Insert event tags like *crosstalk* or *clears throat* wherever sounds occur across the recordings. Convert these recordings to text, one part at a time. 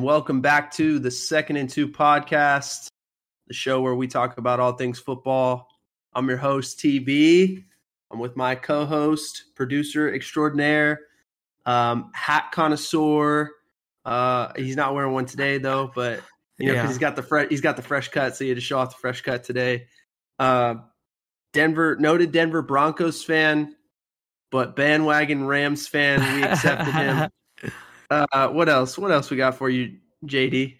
and welcome back to the Second and Two podcast, the show where we talk about all things football. I'm your host, TB. I'm with my co host, producer extraordinaire, um, hat connoisseur. Uh, he's not wearing one today, though, but you know, Yeah. because he's got the fresh he's got the fresh cut, so he had to show off the fresh cut today. Uh, Denver noted Denver Broncos fan, but bandwagon Rams fan. We accepted him. *laughs* Uh, what else? What else we got for you, JD?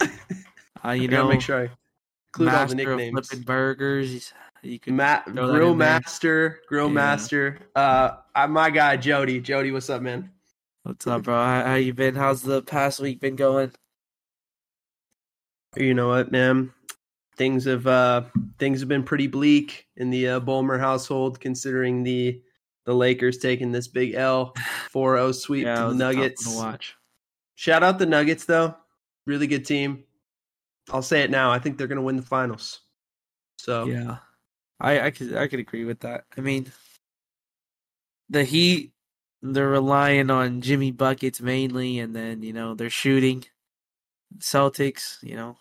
Uh, *laughs* I you know, make sure I include all the of nicknames. flipping burgers. You can Ma- Grill. Master, Grill Yeah. Master. Uh, I, my guy Jody. Jody, what's up, man? What's up, bro? How, how you been? How's the past week been going? You know what, man? Things have uh, things have been pretty bleak in the uh, Bulmer household, considering the the Lakers taking this big L 4-0 sweep yeah, to the was a tough one Nuggets. to watch. Shout out the Nuggets, though. Really good team. I'll say it now. I think they're going to win the finals. So Yeah, I I could I could agree with that. I mean, the Heat they're relying on Jimmy buckets mainly, and then you know they're shooting. Celtics, you know,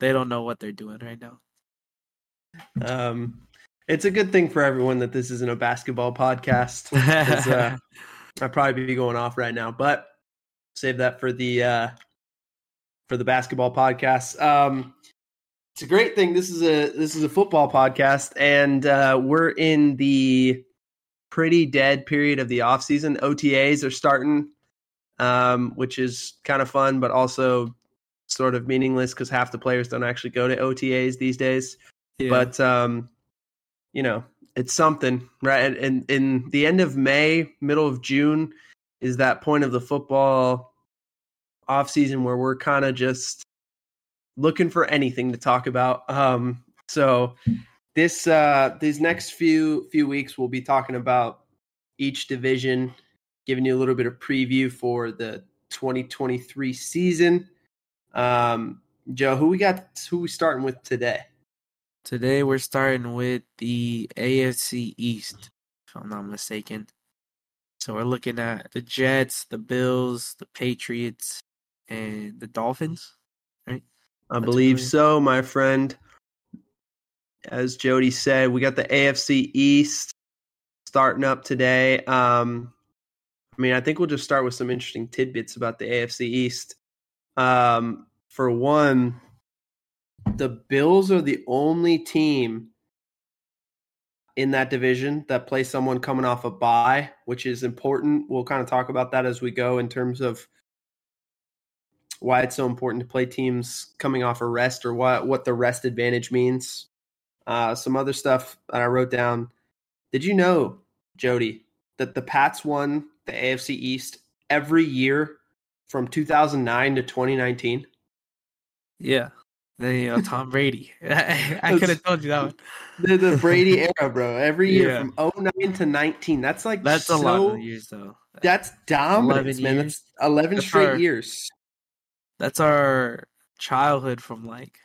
they don't know what they're doing right now. um, it's a good thing for everyone that this isn't a basketball podcast. uh, *laughs* I'd probably be going off right now, but save that for the uh, for the basketball podcast. Um, it's a great thing. This is a this is a football podcast, and uh, we're in the pretty dead period of the off season. OTAs are starting, um, which is kind of fun, but also sort of meaningless because half the players don't actually go to OTAs these days Yeah. but um you know it's something right? And in, the end of may middle of june is that point of the football off season where we're kind of just looking for anything to talk about. Um so this uh these next few few weeks we'll be talking about each division giving you a little bit of preview for the 2023 season. Um joe who we got who we starting with today Today we're starting with the AFC East, if I'm not mistaken. So we're looking at the Jets, the Bills, the Patriots, and the Dolphins. Right? I That's believe really- so, my friend. As Jody said, we got the AFC East starting up today. Um, I mean, I think we'll just start with some interesting tidbits about the AFC East. Um, for one, the Bills are the only team in that division that plays someone coming off a bye, which is important. We'll kind of talk about that as we go in terms of why it's so important to play teams coming off a rest or what what the rest advantage means. Uh, some other stuff that I wrote down. Did you know, Jody, that the Pats won the AFC East every year from 2009 to 2019? Yeah. Then you know, Tom Brady. *laughs* I could have told you that one. The, the Brady era, bro. Every year Yeah. from 09 to 19. That's like That's so, a lot of years though. That's dominance, 11 man. That's 11 That's straight our- years. That's our childhood from like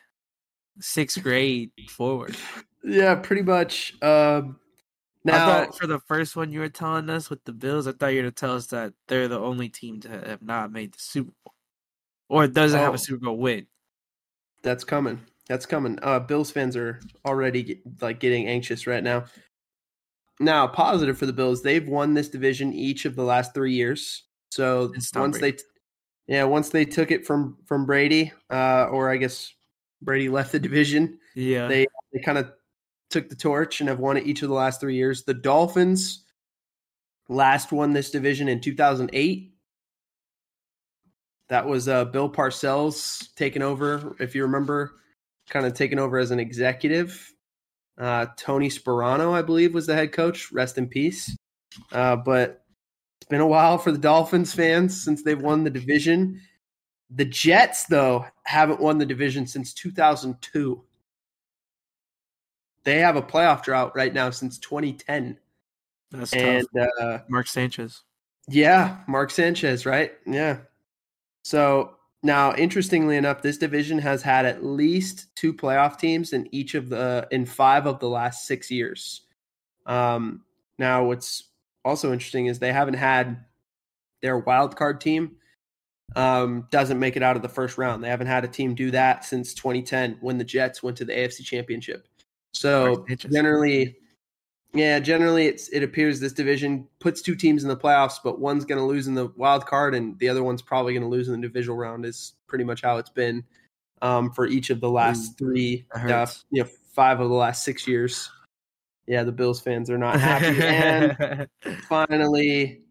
sixth grade forward. Yeah, pretty much. Um, I now, thought for the first one you were telling us with the Bills, I thought you were going to tell us that they're the only team to have not made the Super Bowl or doesn't have Oh. a Super Bowl win. That's coming. That's coming. Uh, Bills fans are already get, like getting anxious right now. Now, positive for the Bills, they've won this division each of the last three years. So once Brady. they, yeah, once they took it from from Brady, uh, or I guess Brady left the division, Yeah. they they kind of took the torch and have won it each of the last three years. The Dolphins last won this division in 2008. That was uh, Bill Parcells taking over, if you remember, kind of taking over as an executive. Uh, Tony Sparano, I believe, was the head coach. Rest in peace. Uh, but it's been a while for the Dolphins fans since they've won the division. The Jets, though, haven't won the division since 2002 they have a playoff drought right now since 2010. That's And tough. uh, Mark Sanchez. yeah, Mark Sanchez, right? Yeah. So now, interestingly enough, this division has had at least two playoff teams in each of the in five of the last six years. Um, now, what's also interesting is they haven't had their wild card team um, doesn't make it out of the first round. They haven't had a team do that since 2010 when the Jets went to the AFC Championship. So generally, yeah, generally it's it appears this division puts two teams in the playoffs, but one's going to lose in the wild card and the other one's probably going to lose in the divisional round. Is pretty much how it's been um, for each of the last three, uh, you know, five of the last six years. Yeah, the Bills fans are not happy. and *laughs* finally,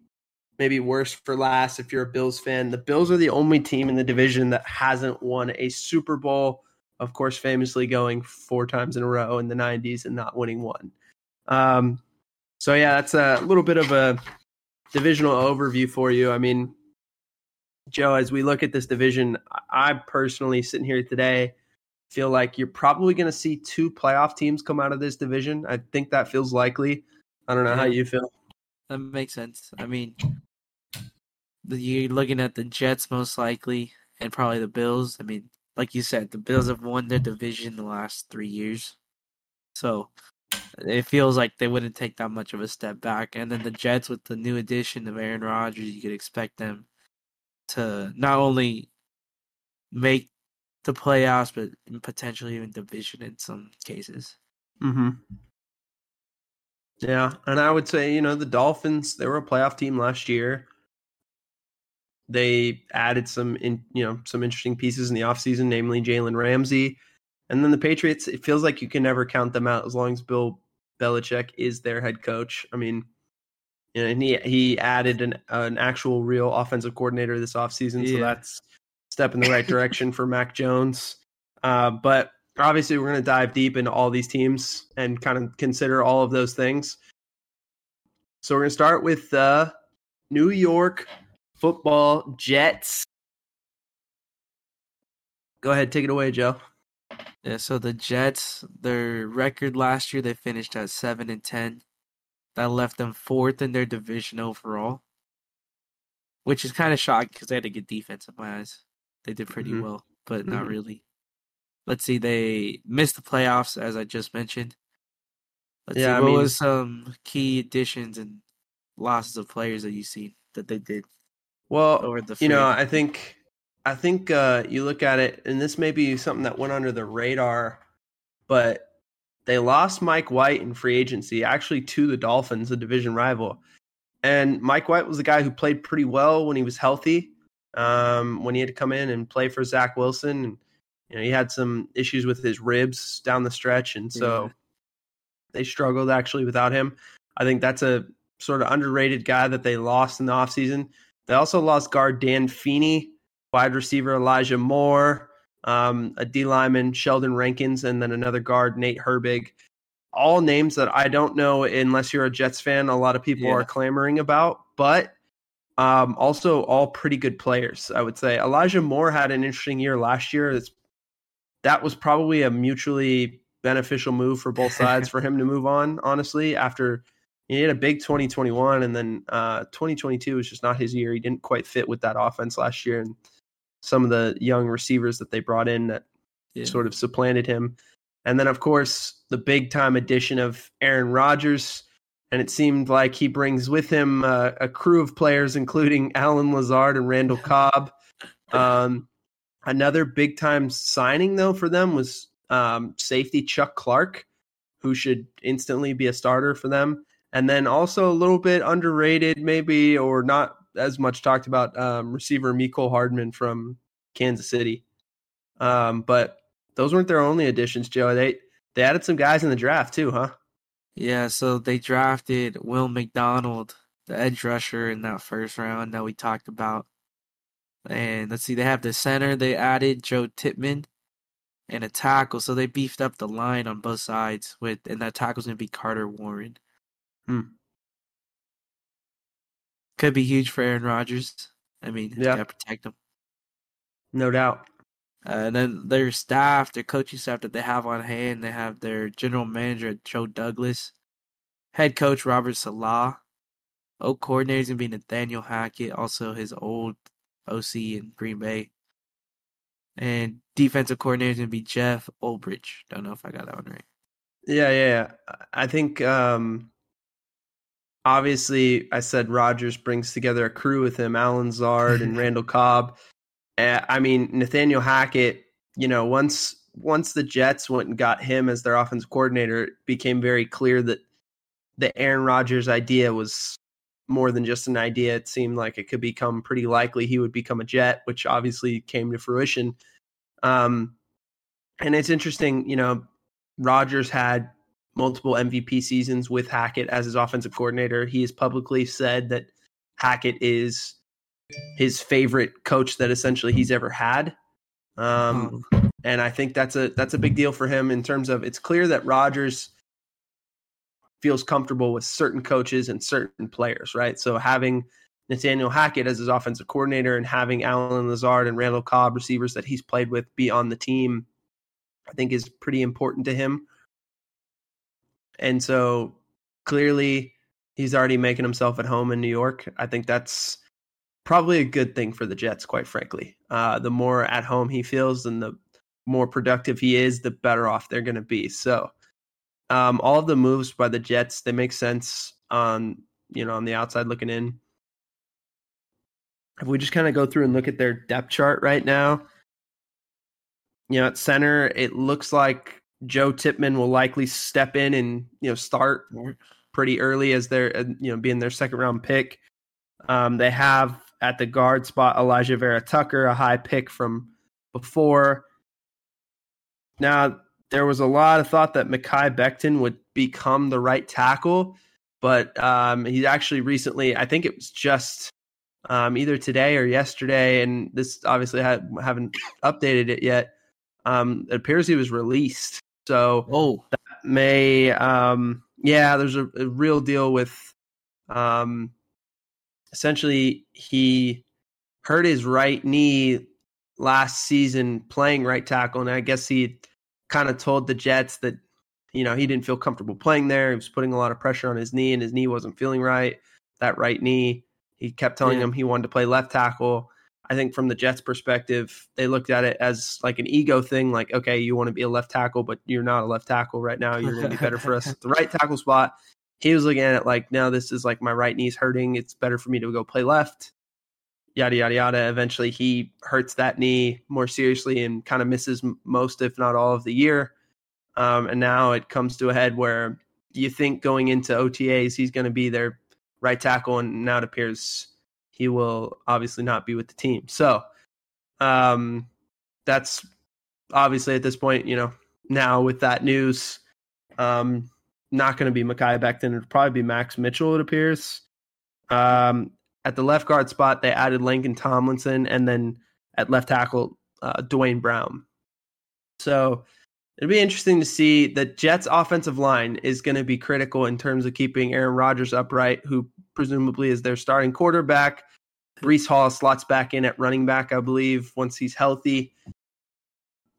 maybe worse for last if you're a Bills fan. The Bills are the only team in the division that hasn't won a Super Bowl, of course, famously going four times in a row in the 90s and not winning one. Um, so, yeah, that's a little bit of a divisional overview for you. I mean, Joe, as we look at this division, I personally sitting here today feel like you're probably going to see two playoff teams come out of this division. I think that feels likely. I don't know yeah, how you feel. That makes sense. I mean, you're looking at the Jets most likely, and probably the Bills. I mean, like you said, the Bills have won their division the last three years, so it feels like they wouldn't take that much of a step back. And then the Jets, with the new addition of Aaron Rodgers, you could expect them to not only make the playoffs, but potentially even division in some cases. Hmm. Yeah, and I would say you know the Dolphins. They were a playoff team last year. They added some in you know some interesting pieces in the offseason, namely Jalen Ramsey. And then the Patriots, it feels like you can never count them out as long as Bill Belichick is their head coach. I mean, you know, and he he added an an actual real offensive coordinator this offseason, yeah. so that's step in the right direction for Mac Jones. Uh, but obviously, we're going to dive deep into all these teams and kind of consider all of those things. So we're going to start with the uh, New York football Jets. Go ahead, take it away, Joe. Yeah, so the Jets, their record last year, they finished at seven and ten. That left them fourth in their division overall, which is kind of shocking because they had a good defense in my eyes. They did pretty mm-hmm. well, but mm-hmm. not really. Let's see, they missed the playoffs as I just mentioned. Let's yeah, see, what I mean, was some key additions and losses of players that you see that they did? Well, over the you know, I think I think uh, you look at it, and this may be something that went under the radar, but they lost Mike White in free agency, actually to the Dolphins, a division rival. And Mike White was the guy who played pretty well when he was healthy. Um, when he had to come in and play for Zach Wilson, and you know he had some issues with his ribs down the stretch, and so yeah. they struggled actually without him. I think that's a sort of underrated guy that they lost in the offseason. They also lost guard Dan Feeney, wide receiver Elijah Moore, um, a D lineman Sheldon Rankins, and then another guard Nate Herbig. All names that I don't know unless you're a Jets fan. A lot of people yeah. are clamoring about, but um, also all pretty good players. I would say Elijah Moore had an interesting year last year. It's, that was probably a mutually beneficial move for both sides *laughs* for him to move on. Honestly, after he had a big 2021 and then uh, 2022 was just not his year. He didn't quite fit with that offense last year and some of the young receivers that they brought in that yeah. sort of supplanted him. And then of course the big time addition of Aaron Rodgers and it seemed like he brings with him uh, a crew of players including *laughs* Allen Lazard and Randall *laughs* Cobb. Um, another big time signing though for them was um, safety Chuck Clark, who should instantly be a starter for them and then also a little bit underrated, maybe or not as much talked about um, receiver Mecole Hardman from Kansas City. Um, but those weren't their only additions, Joe. They they added some guys in the draft too, huh? Yeah, so they drafted Will McDonald, the edge rusher, in that first round that we talked about. And let's see, they have the center. They added Joe Tippmann and a tackle, so they beefed up the line on both sides. With and that tackle's gonna be Carter Warren. Hmm. Could be huge for Aaron Rodgers. I mean, yeah, gotta protect him. No doubt. Uh, and then their staff, their coaching staff that they have on hand, they have their general manager Joe Douglas, head coach Robert Saleh, O coordinator is gonna be Nathaniel Hackett, also his old OC in Green Bay, and defensive coordinator is gonna be Jeff Ulbrich. Don't know if I got that one right. Yeah, yeah, yeah. I think um, obviously, I said Rodgers brings together a crew with him, Allen Lazard and *laughs* Randall Cobb. Uh, I mean, Nathaniel Hackett. You know, once once the Jets went and got him as their offensive coordinator, it became very clear that the Aaron Rodgers idea was more than just an idea. It seemed like it could become pretty likely he would become a Jet, which obviously came to fruition. Um, and it's interesting, you know, Rodgers had multiple MVP seasons with Hackett as his offensive coordinator. He has publicly said that Hackett is his favorite coach that essentially he's ever had. Um, and I think that's a that's a big deal for him in terms of it's clear that Rodgers feels comfortable with certain coaches and certain players, right? So having Nathaniel Hackett as his offensive coordinator and having Allen Lazard and Randall Cobb receivers that he's played with be on the team, I think is pretty important to him. And so clearly he's already making himself at home in New York. I think that's probably a good thing for the Jets, quite frankly. Uh, the more at home he feels and the more productive he is, the better off they're going to be. So, um, all of the moves by the Jets they make sense on you know on the outside looking in. If we just kind of go through and look at their depth chart right now, you know, at center, it looks like Joe Tippmann will likely step in and you know start pretty early as their uh, you know being their second round pick. Um, they have at the guard spot Alijah Vera-Tucker, a high pick from before. Now there was a lot of thought that Mekhi Becton would become the right tackle, but um, he actually recently, I think it was just um, either today or yesterday, and this obviously ha- haven't updated it yet. Um, it appears he was released, so oh, that may, um, yeah, there's a, a real deal with, um, essentially he hurt his right knee last season playing right tackle, and I guess he kind of told the Jets that you know he didn't feel comfortable playing there. He was putting a lot of pressure on his knee, and his knee wasn't feeling right. That right knee. He kept telling Yeah. him he wanted to play left tackle. I think from the Jets' perspective, they looked at it as like an ego thing. Like, okay, you want to be a left tackle, but you're not a left tackle right now. You're going to be better for us at the right *laughs* tackle spot. He was looking at it like, no, this is like my right knee's hurting. It's better for me to go play left. Yada yada yada. Eventually, he hurts that knee more seriously and kind of misses most, if not all, of the year. Um, and now it comes to a head where you think going into OTAs he's going to be their right tackle, and now it appears he will obviously not be with the team. So um, that's obviously at this point, you know, now with that news, um, not going to be Mekhi Becton. It'll probably be Max Mitchell, it appears. Um, at the left guard spot, they added Laken Tomlinson, and then at left tackle, uh, Duane Brown. So it'll be interesting to see the Jets' offensive line is going to be critical in terms of keeping Aaron Rodgers upright, who presumably is their starting quarterback. Breece Hall slots back in at running back, I believe, once he's healthy.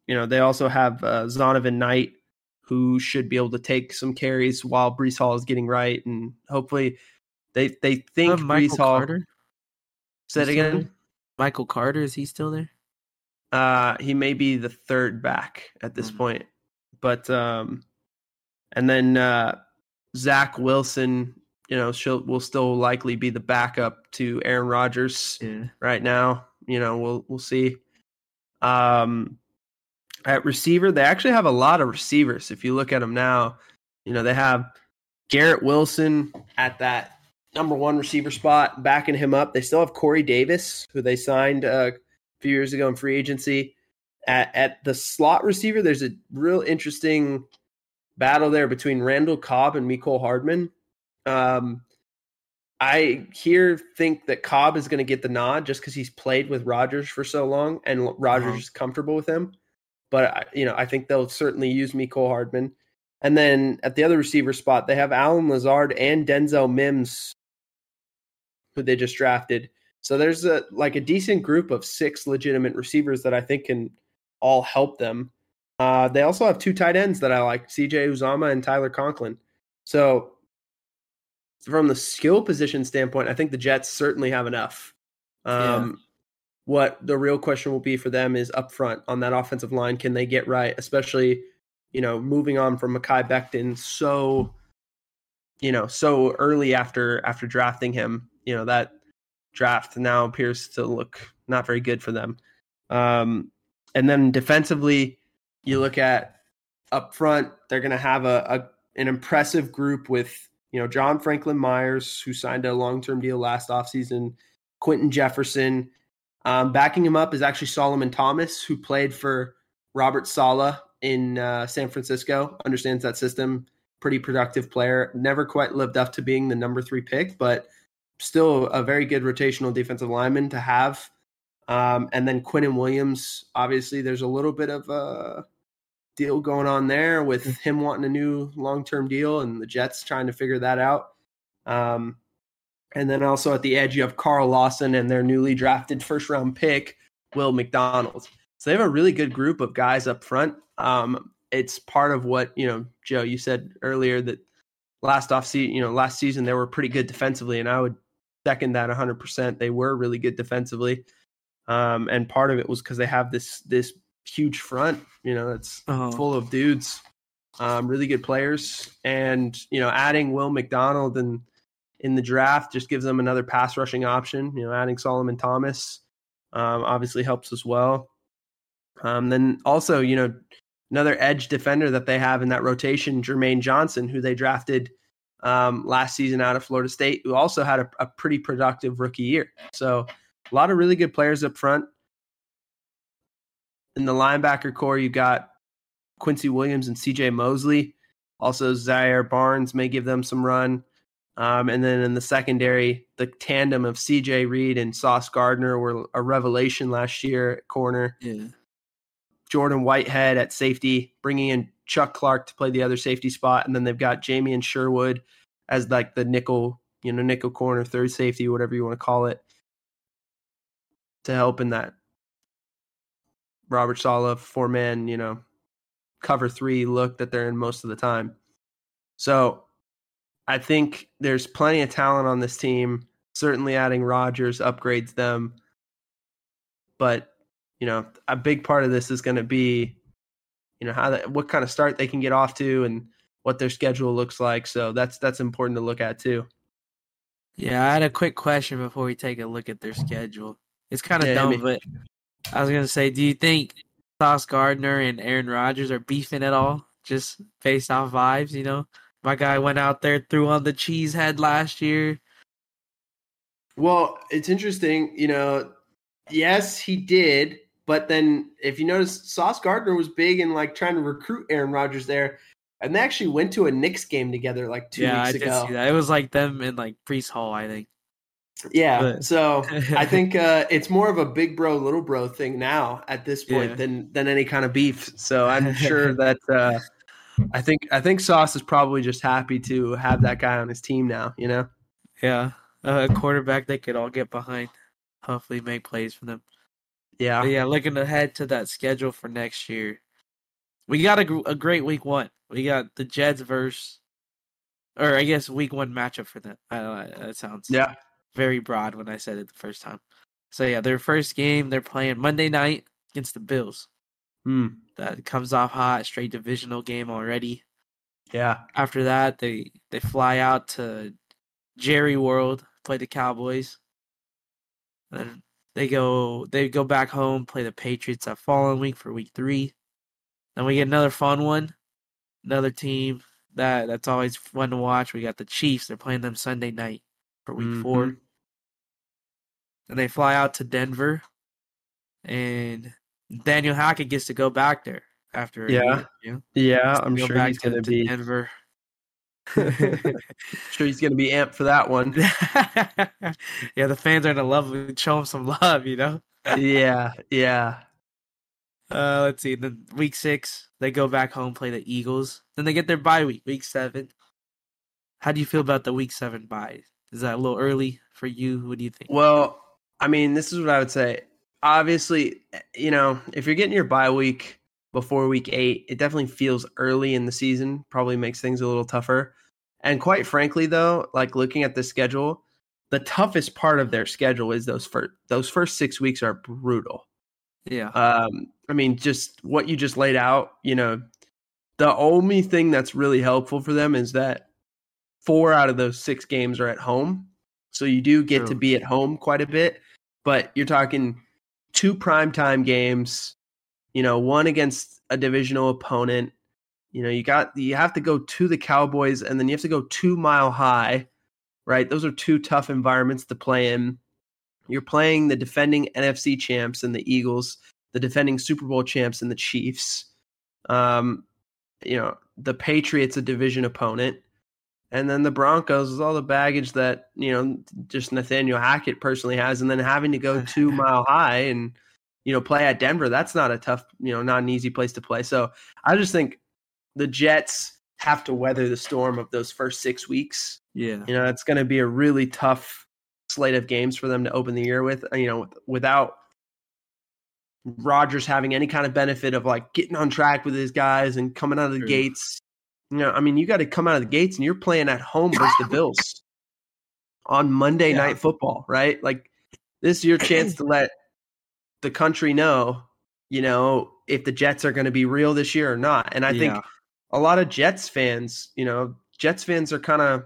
You know, they also have uh, Zonovan Knight, who should be able to take some carries while Breece Hall is getting right, and hopefully, they they think Uh, Michael Breece Hall. Carter. Say it Is he still again. there? Michael Carter is he still there? Uh, he may be the third back at this Mhm. point, but um, and then uh, Zach Wilson, you know, she'll will still likely be the backup to Aaron Rodgers Yeah. right now. You know, we'll we'll see. Um, at receiver, they actually have a lot of receivers. If you look at them now, you know they have Garrett Wilson at that number one receiver spot, backing him up. They still have Corey Davis, who they signed uh, a few years ago in free agency. At, at the slot receiver, there's a real interesting battle there between Randall Cobb and Mecole Hardman. Um, I here think that Cobb is going to get the nod just because he's played with Rodgers for so long and Rodgers Uh-huh. is comfortable with him. But I- you know, I think they'll certainly use Mecole Hardman. And then at the other receiver spot, they have Allen Lazard and Denzel Mims, who they just drafted. So there's a like a decent group of six legitimate receivers that I think can all help them. Uh, they also have two tight ends that I like, CJ Uzomah and Tyler Conklin. So from the skill position standpoint, I think the Jets certainly have enough. Um, What the real question will be for them is up front on that offensive line. Can they get right, especially, you know, moving on from Mekhi Becton so you know, so early after after drafting him. You know that draft now appears to look not very good for them. Um, and then defensively, you look at up front, they're going to have a, a an impressive group with you know John Franklin Myers, who signed a long term deal last offseason, Quinton Jefferson. Um, backing him up is actually Solomon Thomas, who played for Robert Saleh in uh, San Francisco, understands that system, pretty productive player. Never quite lived up to being the number three pick, but still a very good rotational defensive lineman to have. Um, and then Quinnen Williams, obviously, there's a little bit of a deal going on there with mm. him wanting a new long term deal and the Jets trying to figure that out. Um, and then also at the edge, you have Carl Lawson and their newly drafted first round pick, Will McDonald. So they have a really good group of guys up front. Um, it's part of what, you know, Joe, you said earlier that last off season, you know, last season they were pretty good defensively, and I would second that 100%. They were really good defensively. Um, and part of it was because they have this this huge front. You know, that's uh-huh. full of dudes, um, really good players, and you know, adding Will McDonald and in the draft just gives them another pass rushing option. You know, adding Solomon Thomas um, obviously helps as well. Um, then also, you know, another edge defender that they have in that rotation, Jermaine Johnson, who they drafted um, last season out of Florida State, who also had a, a pretty productive rookie year. So a lot of really good players up front. In the linebacker core, you've got Quincy Williams and CJ Mosley. Also, Zaire Barnes may give them some run. Um, and then in the secondary, the tandem of DJ Reed and Sauce Gardner were a revelation last year at corner. Yeah. Jordan Whitehead at safety, bringing in Chuck Clark to play the other safety spot, and then they've got Jamien Sherwood as like the nickel, you know, nickel corner, third safety, whatever you want to call it, to help in that Robert Saleh four man, you know, cover three look that they're in most of the time. So I think there's plenty of talent on this team. Certainly adding Rodgers upgrades them. But, you know, a big part of this is going to be, you know, how that, what kind of start they can get off to and what their schedule looks like. So that's that's important to look at too. Yeah, I had a quick question before we take a look at their schedule. It's kind of yeah, dumb, but I was gonna say, do you think Sauce Gardner and Aaron Rodgers are beefing at all? Just based off vibes, you know? My guy went out there, threw on the cheese head last year. Well, it's interesting, you know. Yes, he did, but then if you notice, Sauce Gardner was big in like trying to recruit Aaron Rodgers there, and they actually went to a Knicks game together like two yeah, weeks I ago. Did see that. It was like them in like Breece Hall, I think. Yeah, but. so *laughs* I think uh, it's more of a big bro, little bro thing now at this point yeah. than than any kind of beef. So I'm sure *laughs* that uh, I think I think Sauce is probably just happy to have that guy on his team now. You know. Yeah, a quarterback they could all get behind. Hopefully, make plays for them. Yeah, but yeah. Looking ahead to that schedule for next year, we got a, a great week one. We got the Jets versus, or I guess week one matchup for them. I don't know, that sounds yeah very broad when I said it the first time. So yeah, their first game they're playing Monday night against the Bills. Hmm. That comes off hot, straight divisional game already. Yeah. After that, they they fly out to Jerry World, play the Cowboys. Then they go they go back home, play the Patriots that following week for week three. Then we get another fun one, another team that that's always fun to watch. We got the Chiefs. They're playing them Sunday night for week mm-hmm. four. And they fly out to Denver, and Daniel Hackett gets to go back there after. Yeah, yeah, I'm sure he's going to be Denver. *laughs* sure he's going to be amped for that one. *laughs* yeah, the fans are going to love him. show him some love, you know. yeah, yeah. *laughs* Uh, let's see. Then week six, they go back home, play the Eagles. Then they get their bye week, week seven. How do you feel about the week seven bye? Is that a little early for you? What do you think? Well, I mean, this is what I would say. Obviously, you know, if you're getting your bye week before week eight, it definitely feels early in the season. Probably makes things a little tougher. And quite frankly, though, like looking at the schedule, the toughest part of their schedule is those first those first six weeks are brutal. Yeah. Um, I mean, just what you just laid out, you know, the only thing that's really helpful for them is that four out of those six games are at home. So you do get to be at home quite a bit, but you're talking two primetime games, you know, one against a divisional opponent. You know, you got you have to go to the Cowboys and then you have to go two mile high, right? Those are two tough environments to play in. You're playing the defending NFC champs and the Eagles, the defending Super Bowl champs and the Chiefs. Um, you know, the Patriots, a division opponent, and then the Broncos is all the baggage that you know just Nathaniel Hackett personally has, and then having to go *laughs* two mile high and you know play at Denver. That's not a tough, you know, not an easy place to play. So I just think the Jets have to weather the storm of those first six weeks. Yeah. You know, it's going to be a really tough slate of games for them to open the year with. You know, without Rodgers having any kind of benefit of like getting on track with his guys and coming out of the True. gates. You know, I mean, you got to come out of the gates and you're playing at home versus the Bills on Monday Yeah. Night Football, right? Like, this is your chance *clears throat* to let the country know, you know, if the Jets are going to be real this year or not. And I think Yeah. a lot of Jets fans, you know, Jets fans are kind of,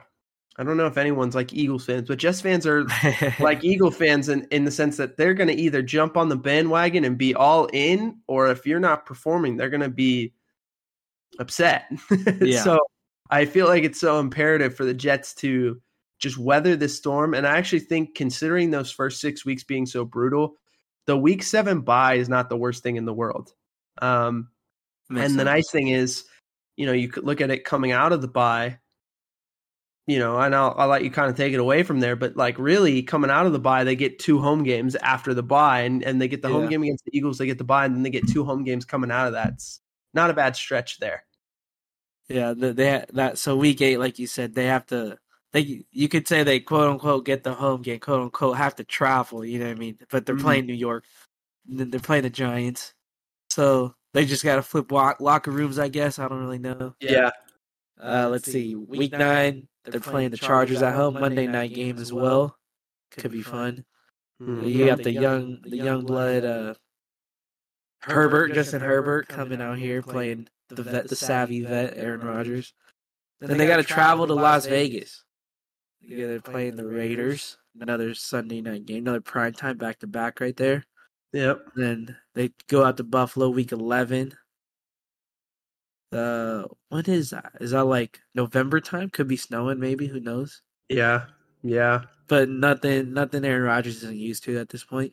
I don't know if anyone's like Eagles fans, but Jets fans are like *laughs* Eagle fans in, in the sense that they're going to either jump on the bandwagon and be all in, or if you're not performing, they're going to be upset. *laughs* Yeah. so I feel like it's so imperative for the Jets to just weather this storm. And I actually think, considering those first six weeks being so brutal, the week seven bye is not the worst thing in the world. Um, and the nice thing is, you know, you could look at it coming out of the bye. You know, and I'll, I'll let you kind of take it away from there, but like really coming out of the bye, they get two home games after the bye, and, and they get the home game against the Eagles, they get the bye, and then they get two home games coming out of that. It's not a bad stretch there. Yeah, they that so week eight, like you said, they have to. They you could say they quote unquote get the home game, quote unquote have to travel. You know what I mean? But they're Mhm. playing New York, they're playing the Giants, so they just got to flip lock, locker rooms. I guess I don't really know. Yeah. Uh, let's see, week nine they're playing the Chargers at home. Monday night game as well. Could be fun. Mhm. You got the young the young blood uh, Herbert, Justin Herbert coming out here playing the vet, the savvy vet Aaron Rodgers. Then they got to travel to Las Vegas. Yeah, they're playing the Raiders. Another Sunday night game, another prime time back to back right there. Yep. Then they go out to Buffalo week eleven. Uh, what is that? Is that like November time? Could be snowing, maybe. Who knows? Yeah. Yeah. But nothing, nothing. Aaron Rodgers isn't used to at this point.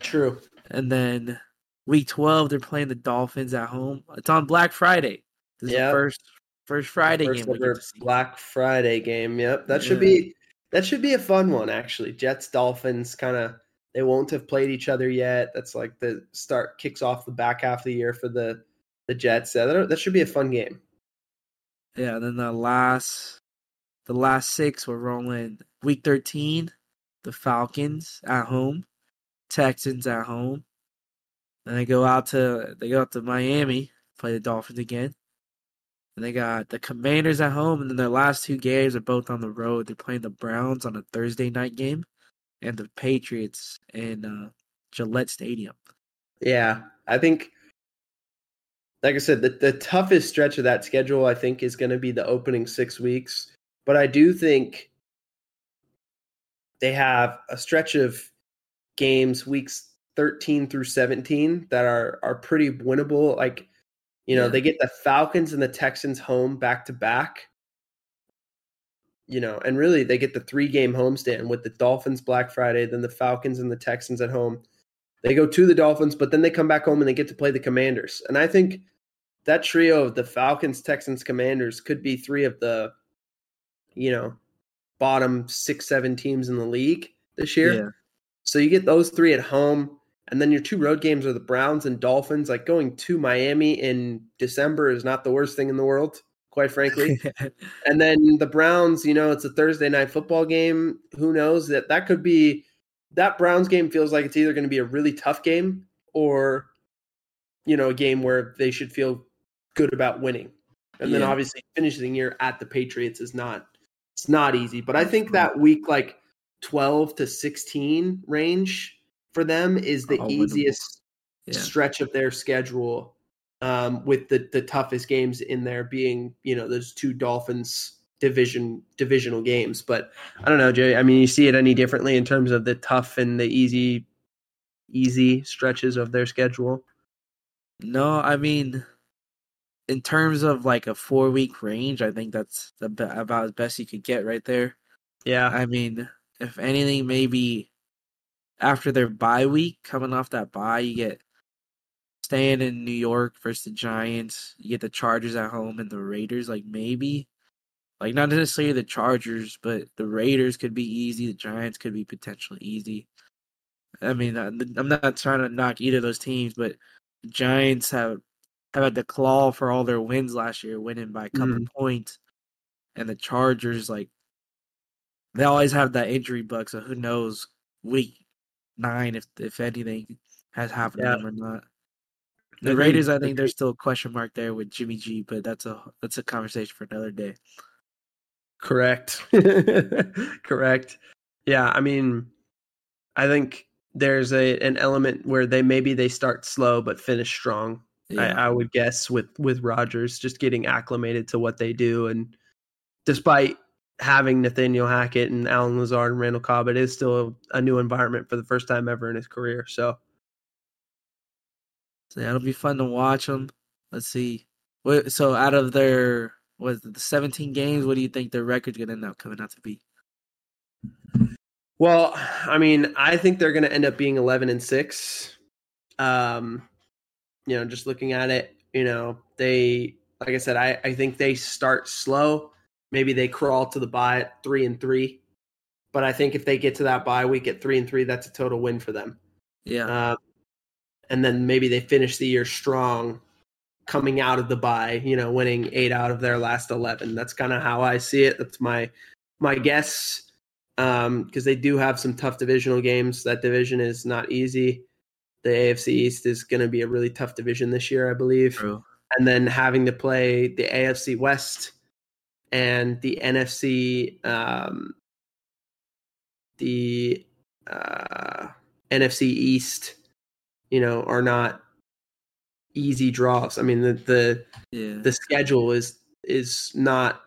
True. And then week twelve, they're playing the Dolphins at home. It's on Black Friday. This is the first first Friday First game ever get to see. Black Friday game. Yep. That should be that should be a fun one actually. Jets Dolphins kind of they won't have played each other yet. That's like the start kicks off the back half of the year for the the Jets. Yeah, that, that should be a fun game. Yeah, then the last the last six we're rolling week thirteen, the Falcons at home, Texans at home. Then they go out to they go out to Miami, play the Dolphins again. And they got the Commanders at home, and then their last two games are both on the road. They're playing the Browns on a Thursday night game, and the Patriots in uh, Gillette Stadium. Yeah, I think, like I said, the, the toughest stretch of that schedule, I think, is going to be the opening six weeks. But I do think they have a stretch of games, weeks 13 through 17, that are are pretty winnable. Like, you know, Yeah. they get the Falcons and the Texans home back to back. You know, and really they get the three game homestand with the Dolphins Black Friday, then the Falcons and the Texans at home. They go to the Dolphins, but then they come back home and they get to play the Commanders. And I think that trio of the Falcons, Texans, Commanders could be three of the, you know, bottom six, seven teams in the league this year. Yeah. So you get those three at home, and then your two road games are the Browns and Dolphins. Like going to Miami in December is not the worst thing in the world, quite frankly. *laughs* and then the Browns, you know, it's a Thursday night football game. Who knows that that could be that Browns game feels like it's either going to be a really tough game or you know, a game where they should feel good about winning. And then obviously finishing the year at the Patriots is not it's not easy, but I think that week like 12 to 16 range for them is the winnable. easiest yeah. stretch of their schedule um, with the the toughest games in there being you know those two dolphins division divisional games. But I don't know, Jay. I mean, you see it any differently in terms of the tough and the easy easy stretches of their schedule? No, I mean, in terms of like a four week range, I think that's the, about as best you could get right there. Yeah. I mean, if anything, maybe after their bye week, coming off that bye, you get staying in New York versus the Giants. You get the Chargers at home and the Raiders. Like maybe, like not necessarily the Chargers, but the Raiders could be easy. The Giants could be potentially easy. I mean, I'm not trying to knock either of those teams, but the Giants have have had to claw for all their wins last year, winning by a couple mm-hmm. points, and the Chargers like they always have that injury bug. So who knows week nine if if anything has happened yeah. to them or not. The Raiders, I think there's still a question mark there with Jimmy G, but that's a that's a conversation for another day. Correct. *laughs* Correct. Yeah, I mean, I think there's a an element where they maybe they start slow but finish strong. Yeah. I, I, would guess with with Rodgers just getting acclimated to what they do, and despite having Nathaniel Hackett and Allen Lazard and Randall Cobb, it is still a, new environment for the first time ever in his career. So, so yeah, it'll be fun to watch them. Let's see. So out of their was the 17 games, what do you think their record's gonna end up coming out to be? Well, I mean, I think they're going to end up being 11 and 6. Um, you know, just looking at it, you know, they like I said, I I think they start slow. Maybe they crawl to the bye at 3 and 3. But I think if they get to that bye week at 3 and 3, that's a total win for them. Yeah. Uh, and then maybe they finish the year strong coming out of the bye, you know, winning 8 out of their last 11. That's kind of how I see it. That's my my guess Um, because um, they do have some tough divisional games. That division is not easy. The AFC East is going to be a really tough division this year, I believe. True. And then having to play the AFC West and the NFC, um, the uh, NFC East, you know, are not easy draws. I mean, the the yeah. the schedule is is not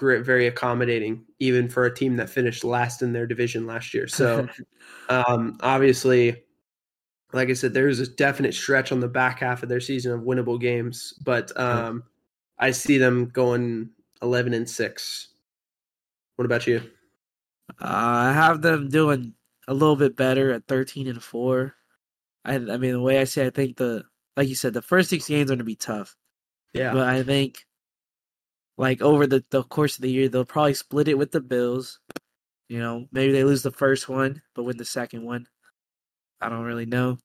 very accommodating, even for a team that finished last in their division last year. So, *laughs* um, obviously, like I said, there's a definite stretch on the back half of their season of winnable games, but um, I see them going 11 and six. What about you? Uh, I have them doing a little bit better at 13 and four. I, I mean, the way I say, I think the like you said, the first six games are going to be tough. Yeah, but I think like over the, the course of the year, they'll probably split it with the Bills. You know, maybe they lose the first one, but win the second one. I don't really know.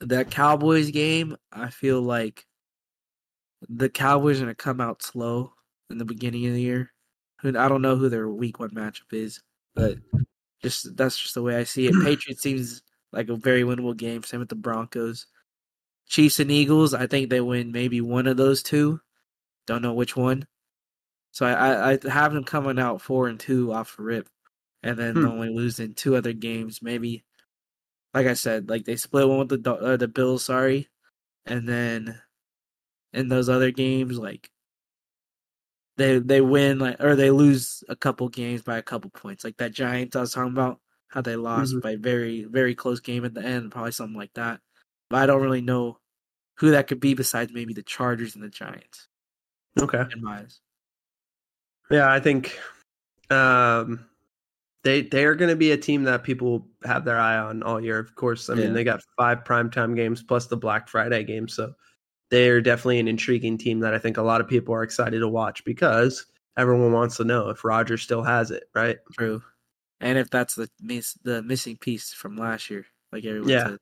That Cowboys game, I feel like the Cowboys are gonna come out slow in the beginning of the year. I don't know who their week one matchup is, but just that's just the way I see it. *clears throat* Patriots seems like a very winnable game. Same with the Broncos. Chiefs and Eagles, I think they win maybe one of those two. Don't know which one. So I, I, I have them coming out four and two off the rip, and then hmm. only losing two other games. Maybe, like I said, like they split one with the uh, the Bills. Sorry, and then in those other games, like they they win like or they lose a couple games by a couple points. Like that Giants I was talking about, how they lost mm-hmm. by very very close game at the end, probably something like that. But I don't really know who that could be besides maybe the Chargers and the Giants. Okay. In my eyes. Yeah, I think um, they they are going to be a team that people have their eye on all year. Of course, I mean they got five primetime games plus the Black Friday game, so they're definitely an intriguing team that I think a lot of people are excited to watch because everyone wants to know if Rodgers still has it, right? True, and if that's the miss the missing piece from last year, like everyone yeah. said.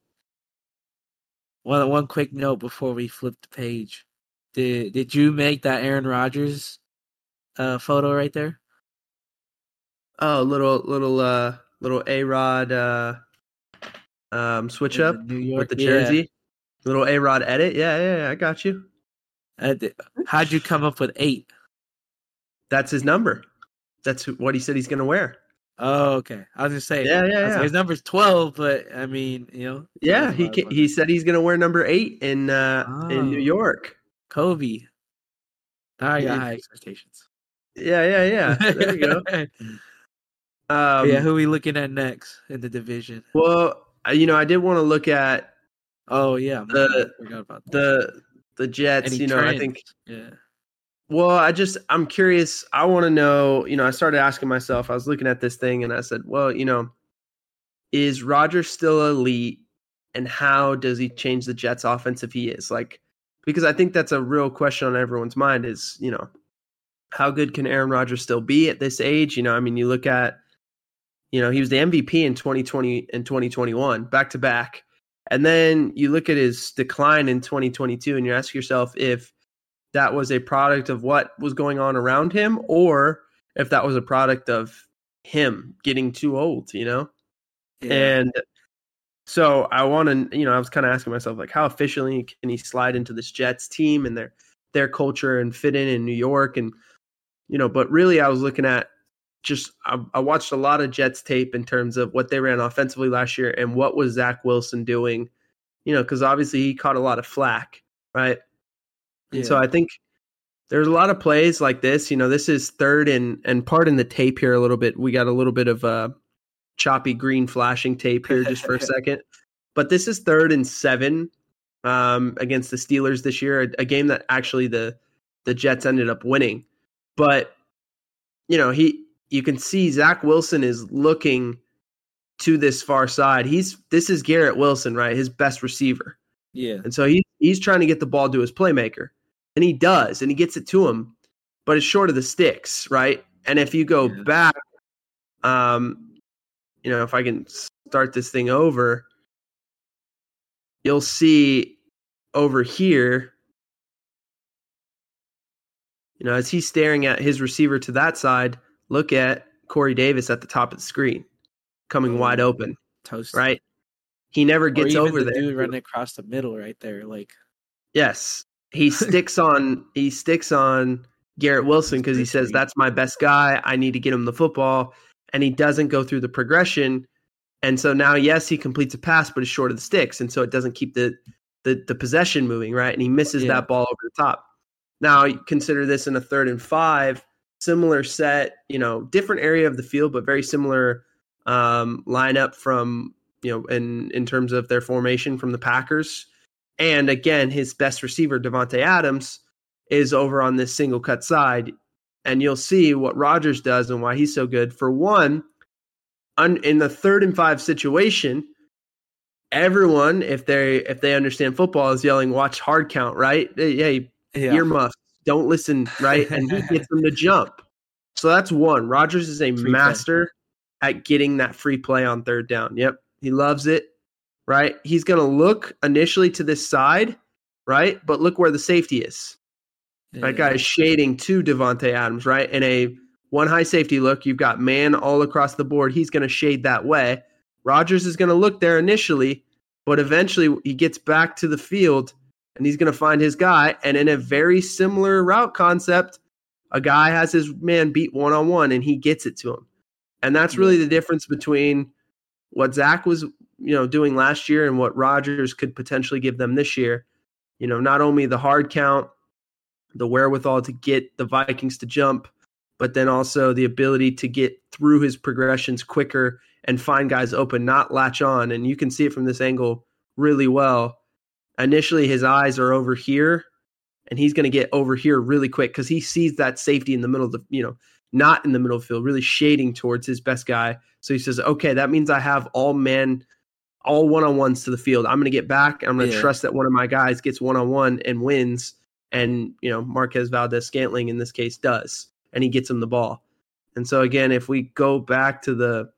One one quick note before we flip the page. Did did you make that Aaron Rodgers uh, photo right there? Oh, little little uh little A Rod uh um switch up with the jersey. Little A Rod edit. Yeah, yeah, yeah, I got you. Uh, how'd you come up with eight? That's his number. That's what he said he's gonna wear. Oh, okay. I was just saying. Yeah, yeah, yeah. His number's twelve, but I mean, you know. Yeah, he he said he's gonna wear number eight in uh oh. in New oh. York. Kobe. I got high expectations. Yeah, yeah, yeah. There you go. *laughs* Um, yeah, who are we looking at next in the division? Well, uh, you know, I did want to look at Oh yeah, The- forgot about the the Jets. You know, I think. yeah, Well, I just I'm curious. I want to know. You know, I started asking myself. I was looking at this thing, and I said, well, you know, is Roger still elite, and how does he change the Jets' offense if he is like? Because I think that's a real question on everyone's mind. Is you know, how good can Aaron Rodgers still be at this age? You know, I mean, you look at, you know, he was the MVP in 2020 and 2021 back to back. And then you look at his decline in 2022 and you ask yourself if that was a product of what was going on around him or if that was a product of him getting too old, you know? yeah. And so I want to, you know, I was kind of asking myself, like, how efficiently can he slide into this Jets team and their their culture and fit in in New York? And you know, but really, I was looking at just I, I watched a lot of Jets tape in terms of what they ran offensively last year and what was Zach Wilson doing. You know, because obviously he caught a lot of flack, right? And so I think there's a lot of plays like this. You know, this is third and and pardon the tape here a little bit. We got a little bit of uh choppy green flashing tape here just for a *laughs* second. But this is third and seven um against the Steelers this year, a, a game that actually the the Jets ended up winning. But you know, he you can see Zach Wilson is looking to this far side. He's this is Garrett Wilson, right? His best receiver. yeah, And so he he's trying to get the ball to his playmaker. And he does, and he gets it to him, but it's short of the sticks, right? And if you go Yeah. back, um, you know, if I can start this thing over, you'll see over here, you know, as he's staring at his receiver to that side, look at Corey Davis at the top of the screen, coming wide open, toast. right? He never gets over the there. dude running across the middle right there, like Yes. He *laughs* sticks on he sticks on Garrett Wilson because he says that's my best guy. I need to get him the football. And he doesn't go through the progression. And so now, yes, he completes a pass, but it's short of the sticks. And so it doesn't keep the the, the possession moving, right? And he misses Yeah. that ball over the top. Now consider this in a third and five, similar set, you know, different area of the field, but very similar um, lineup from, you know, in in terms of their formation from the Packers. And again, his best receiver, Davante Adams, is over on this single cut side. And you'll see what Rodgers does and why he's so good. For one, un, in the third and five situation, everyone, if they if they understand football, is yelling, "Watch hard count!" Right? Hey, hey, yeah, earmuffs, don't listen, right? And he gets *laughs* them to jump. So that's one. Rodgers is a Free play. master at getting that free play on third down. Yep. He loves it, right? He's going to look initially to this side, right? But look where the safety is. That guy is shading to Davante Adams, right? In a one high safety look, you've got man all across the board. He's going to shade that way. Rodgers is going to look there initially, but eventually he gets back to the field and he's going to find his guy. And in a very similar route concept, a guy has his man beat one on one and he gets it to him. And that's really the difference between what Zach was, you know, doing last year and what Rodgers could potentially give them this year. You know, not only the hard count, the wherewithal to get the Vikings to jump, but then also the ability to get through his progressions quicker and find guys open, not latch on. And you can see it from this angle really well. Initially, his eyes are over here, and he's going to get over here really quick because he sees that safety in the middle of the, you know, not in the middle of the field, really shading towards his best guy. So he says, okay, that means I have all men, all one on ones to the field. I'm going to get back. I'm going to Yeah. trust that one of my guys gets one on one and wins. And, you know, Marquez Valdes Scantling in this case does, and he gets him the ball. And so, again, if we go back to the,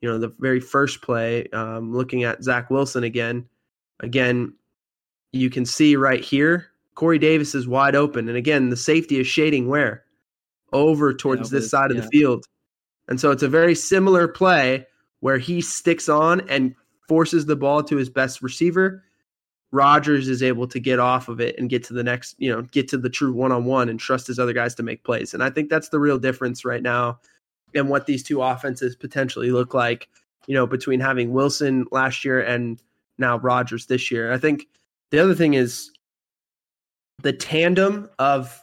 you know, the very first play, um, looking at Zach Wilson again, again, you can see right here, Corey Davis is wide open. And again, the safety is shading where? Over towards over this side of the field. And so it's a very similar play where he sticks on and forces the ball to his best receiver. Rodgers is able to get off of it and get to the next, you know, get to the true one on one and trust his other guys to make plays. And I think that's the real difference right now and what these two offenses potentially look like, you know, between having Wilson last year and now Rodgers this year. I think the other thing is the tandem of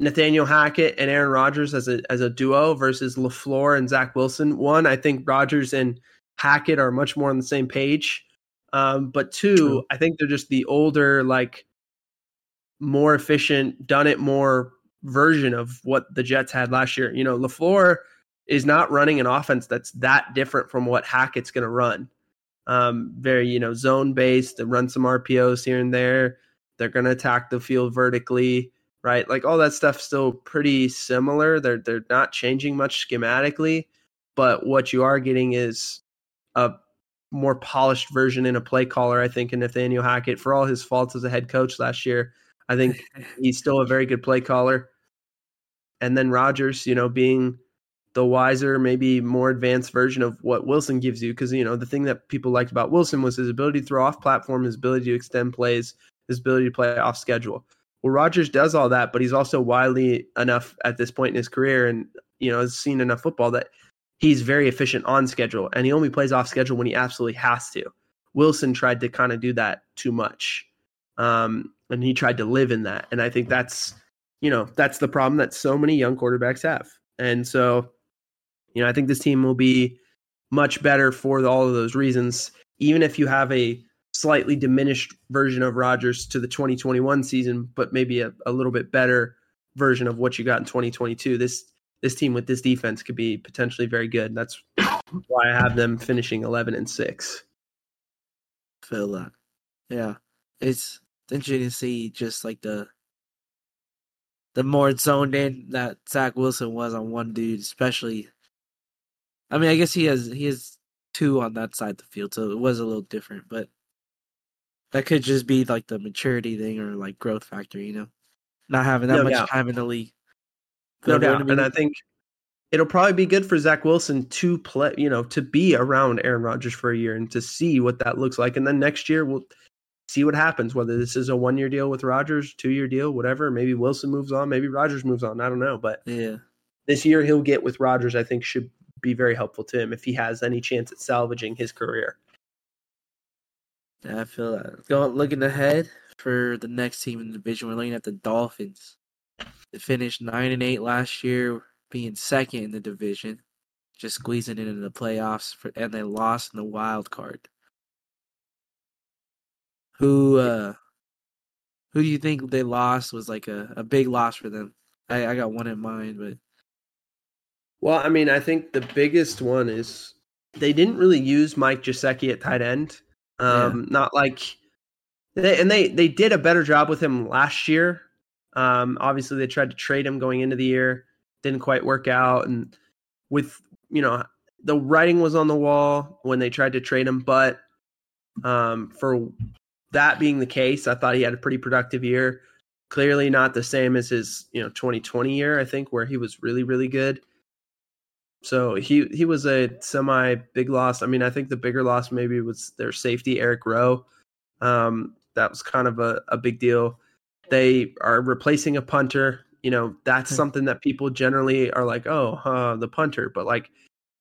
Nathaniel Hackett and Aaron Rodgers as a as a duo versus LaFleur and Zach Wilson. One, I think Rodgers and Hackett are much more on the same page. Um, but two, True. I think they're just the older, like more efficient, done it more version of what the Jets had last year. You know, LaFleur is not running an offense that's that different from what Hackett's going to run. Um, very, you know, zone based, and run some RPOs here and there. They're going to attack the field vertically right? Like all that stuff still pretty similar. They're they're not changing much schematically, but what you are getting is a more polished version in a play caller, I think, in Nathaniel Hackett. For all his faults as a head coach last year, I think *laughs* he's still a very good play caller. And then Rodgers, you know, being the wiser, maybe more advanced version of what Wilson gives you. Because, you know, the thing that people liked about Wilson was his ability to throw off platform, his ability to extend plays, his ability to play off schedule. Well, Rodgers does all that, but he's also wily enough at this point in his career and, you know, has seen enough football that he's very efficient on schedule and he only plays off schedule when he absolutely has to. Wilson tried to kind of do that too much. Um, and he tried to live in that. And I think that's, you know, that's the problem that so many young quarterbacks have. And so, you know, I think this team will be much better for all of those reasons. Even if you have a slightly diminished version of Rodgers to the 2021 season, but maybe a, a little bit better version of what you got in 2022. This this team with this defense could be potentially very good. That's why I have them finishing 11 and 6. Feel that. Yeah. It's interesting to see just like the the more zoned in that Zach Wilson was on one dude, especially I mean, I guess he has he has two on that side of the field, so it was a little different, but that could just be like the maturity thing or like growth factor, you know, not having that no much doubt. time in the league. No doubt, and I think it'll probably be good for Zach Wilson to play, you know, to be around Aaron Rodgers for a year and to see what that looks like, and then next year we'll see what happens. Whether this is a one year deal with Rodgers, two year deal, whatever. Maybe Wilson moves on, maybe Rodgers moves on. I don't know, but yeah, this year he'll get with Rodgers. I think should be very helpful to him if he has any chance at salvaging his career. I feel that. Going looking ahead for the next team in the division, we're looking at the Dolphins. They finished nine and eight last year, being second in the division, just squeezing it into the playoffs, for, and they lost in the wild card. Who uh who do you think they lost was like a, a big loss for them? I, I got one in mind, but well, I mean, I think the biggest one is they didn't really use Mike Gesicki at tight end. Um, yeah. Not like they and they they did a better job with him last year. Um, obviously, they tried to trade him going into the year, didn't quite work out, and with you know the writing was on the wall when they tried to trade him. But um, for that being the case, I thought he had a pretty productive year. Clearly, not the same as his you know 2020 year. I think where he was really really good. So he he was a semi big loss. I mean, I think the bigger loss maybe was their safety Eric Rowe. Um, that was kind of a, a big deal. They are replacing a punter. You know, that's hmm. something that people generally are like, oh, uh, the punter. But like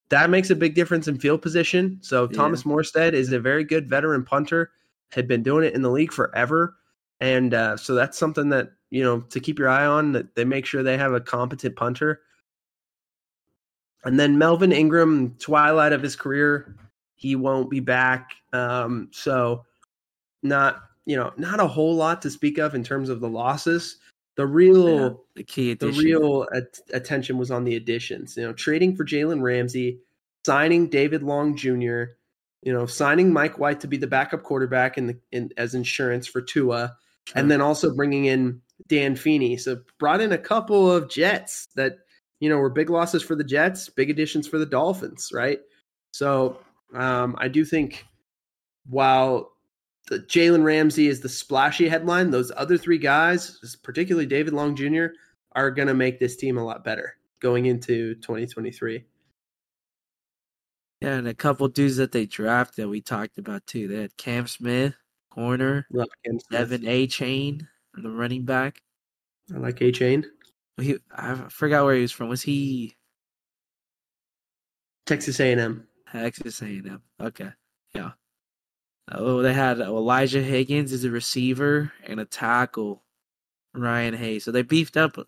that makes a big difference in field position. So yeah. Thomas Morstead is a very good veteran punter, had been doing it in the league forever. And uh, so that's something that, you know, to keep your eye on that they make sure they have a competent punter. And then Melvin Ingram, twilight of his career, he won't be back. Um, so not you know not a whole lot to speak of in terms of the losses. The real yeah, the key addition. the real at- attention was on the additions. You know, trading for Jalen Ramsey, signing David Long Jr. You know, signing Mike White to be the backup quarterback in the in, as insurance for Tua, sure. and then also bringing in Dan Feeney. So brought in a couple of Jets that you know, were big losses for the Jets, big additions for the Dolphins, right? So um, I do think while the Jalen Ramsey is the splashy headline, those other three guys, particularly David Long Jr., are going to make this team a lot better going into 2023. Yeah, and a couple dudes that they drafted that we talked about too. They had Cam Smith, corner, Cam Smith. De'Von Achane, the running back. I like Achane. He, I forgot where he was from. Was he Texas A&M? Texas A&M. Okay, yeah. Oh, they had Elijah Higgins as a receiver and a tackle, Ryan Hayes. So they beefed up a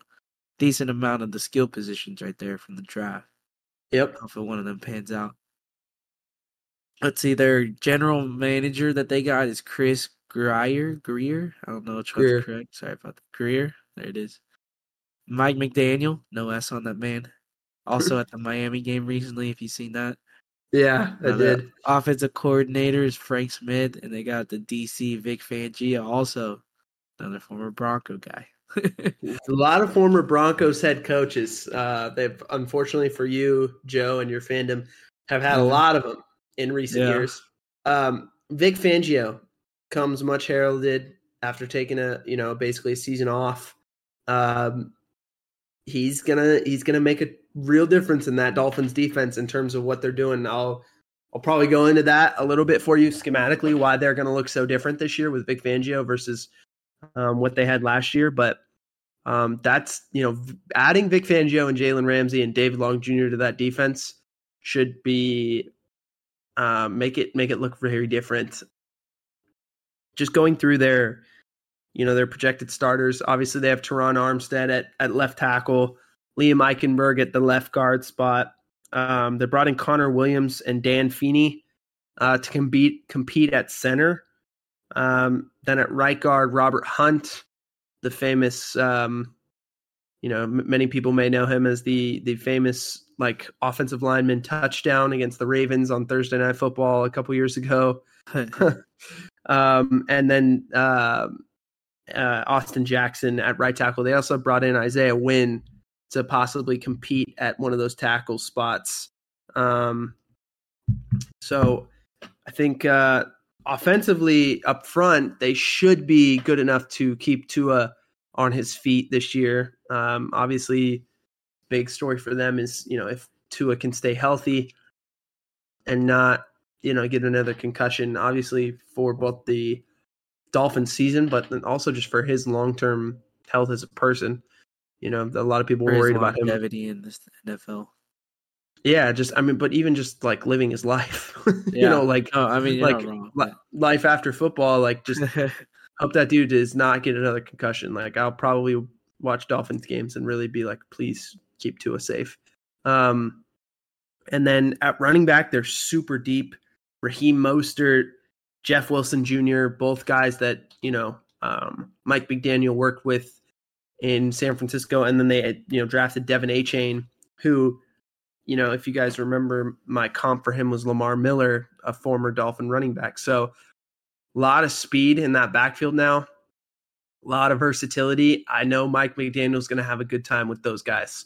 decent amount of the skill positions right there from the draft. Yep. Hopefully one of them pans out. Let's see, their general manager that they got is Chris Greer. Greer? I don't know which one's Grier. correct. Sorry about that. Greer. There it is. Mike McDaniel. No S on that man. Also at the Miami game recently, if you've seen that. Yeah, I the did. Offensive coordinator is Frank Smith, and they got the DC Vic Fangio, also another former Bronco guy. *laughs* A lot of former Broncos head coaches. Uh, they've unfortunately for you, Joe, and your fandom, have had a Mhm. lot of them in recent Yeah. years. Um, Vic Fangio comes much heralded after taking a you know basically a season off. Um, he's gonna he's gonna make a real difference in that Dolphins defense in terms of what they're doing. I'll I'll probably go into that a little bit for you schematically why they're to look so different this year with Vic Fangio versus um, what they had last year. But um, that's you know adding Vic Fangio and Jalen Ramsey and David Long Jr. to that defense should be um, make it make it look very different. Just going through their you know their projected starters. Obviously, they have Terron Armstead at at left tackle, Liam Eichenberg at the left guard spot. Um, they brought in Connor Williams and Dan Feeney uh, to compete compete at center. Um, then at right guard, Robert Hunt, the famous, um, you know, m- many people may know him as the the famous like offensive lineman touchdown against the Ravens on Thursday Night Football a couple years ago. *laughs* *laughs* um, and then uh, uh, Austin Jackson at right tackle. They also brought in Isaiah Wynn to possibly compete at one of those tackle spots. Um, so I think uh, offensively up front, they should be good enough to keep Tua on his feet this year. Um, obviously, big story for them is you know if Tua can stay healthy and not you know get another concussion. Obviously, for both the Dolphins season, but then also just for his long term health as a person. You know, a lot of people For were worried about him. in this NFL. Yeah, just I mean, but even just like living his life, *laughs* you know, like Oh, I mean, you're like li- life after football. Like, just *laughs* hope that dude does not get another concussion. Like, I'll probably watch Dolphins games and really be like, please keep Tua safe. Um, and then at running back, they're super deep. Raheem Mostert, Jeff Wilson Jr., both guys that you know um, Mike McDaniel worked with in San Francisco, and then they you know drafted De'Von Achane, who you know if you guys remember, my comp for him was Lamar Miller, a former Dolphin running back. So a lot of speed in that backfield now, a lot of versatility. I know Mike McDaniel's going to have a good time with those guys.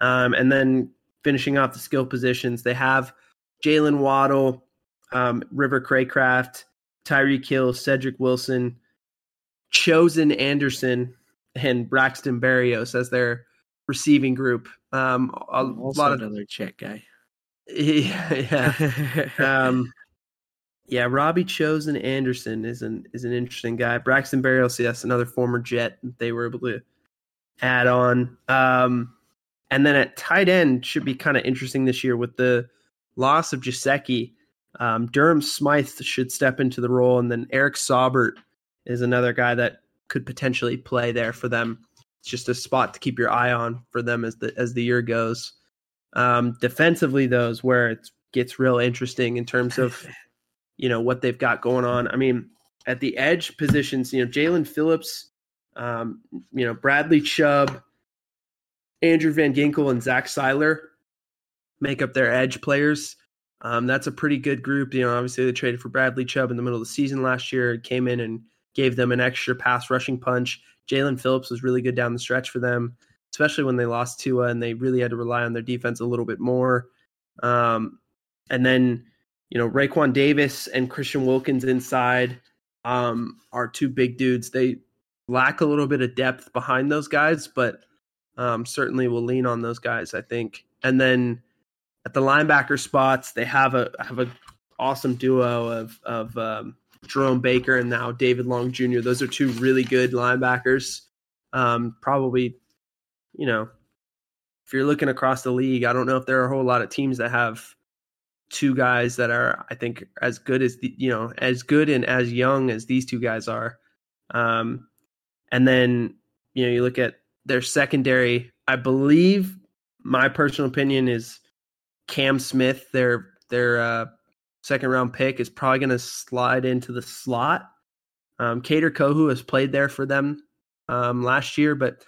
Um, and then finishing off the skill positions, they have Jaylen Waddle, um, River Cracraft, Tyreek Hill, Cedric Wilson, Chosen Anderson, and Braxton Berrios as their receiving group. Um, a also lot of another check guy. *laughs* yeah, yeah. *laughs* um, yeah, Robbie Chosen Anderson is an is an interesting guy. Braxton Berrios, yes, another former Jet. that They were able to add on, um, and then at tight end should be kind of interesting this year with the loss of Gesicki. Um, Durham Smythe should step into the role, and then Eric Saubert is another guy that could potentially play there for them. It's just a spot to keep your eye on for them as the as the year goes. Um, defensively, though, is where it gets real interesting in terms of you know what they've got going on. I mean, at the edge positions, you know, Jaelan Phillips, um, you know, Bradley Chubb, Andrew Van Ginkel, and Zach Sieler make up their edge players. Um, that's a pretty good group. You know, obviously they traded for Bradley Chubb in the middle of the season last year, came in and gave them an extra pass rushing punch. Jaelan Phillips was really good down the stretch for them, especially when they lost Tua and they really had to rely on their defense a little bit more. Um, and then, you know, Raekwon Davis and Christian Wilkins inside um, are two big dudes. They lack a little bit of depth behind those guys, but um, certainly will lean on those guys, I think. And then at the linebacker spots, they have a have a awesome duo of of um, Jerome Baker and now David Long Jr. Those are two really good linebackers. Um, probably, you know, if you're looking across the league, I don't know if there are a whole lot of teams that have two guys that are, I think, as good as the, you know, as good and as young as these two guys are. Um, and then, you know, you look at their secondary. I believe my personal opinion is Cam Smith, their their uh, second round pick, is probably going to slide into the slot. Um, Kader Kohou has played there for them um, last year, but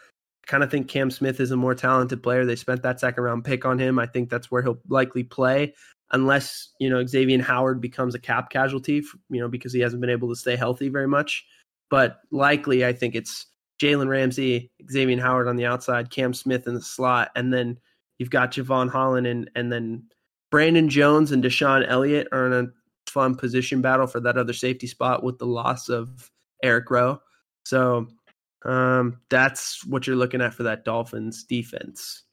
I kind of think Cam Smith is a more talented player. They spent that second round pick on him. I think that's where he'll likely play, unless you know Xavier Howard becomes a cap casualty, you know, because he hasn't been able to stay healthy very much. But likely, I think it's Jalen Ramsey, Xavier Howard on the outside, Cam Smith in the slot, and then you've got Jevon Holland and and then Brandon Jones and DeShon Elliott are in a fun position battle for that other safety spot with the loss of Eric Rowe. So um, that's what you're looking at for that Dolphins defense.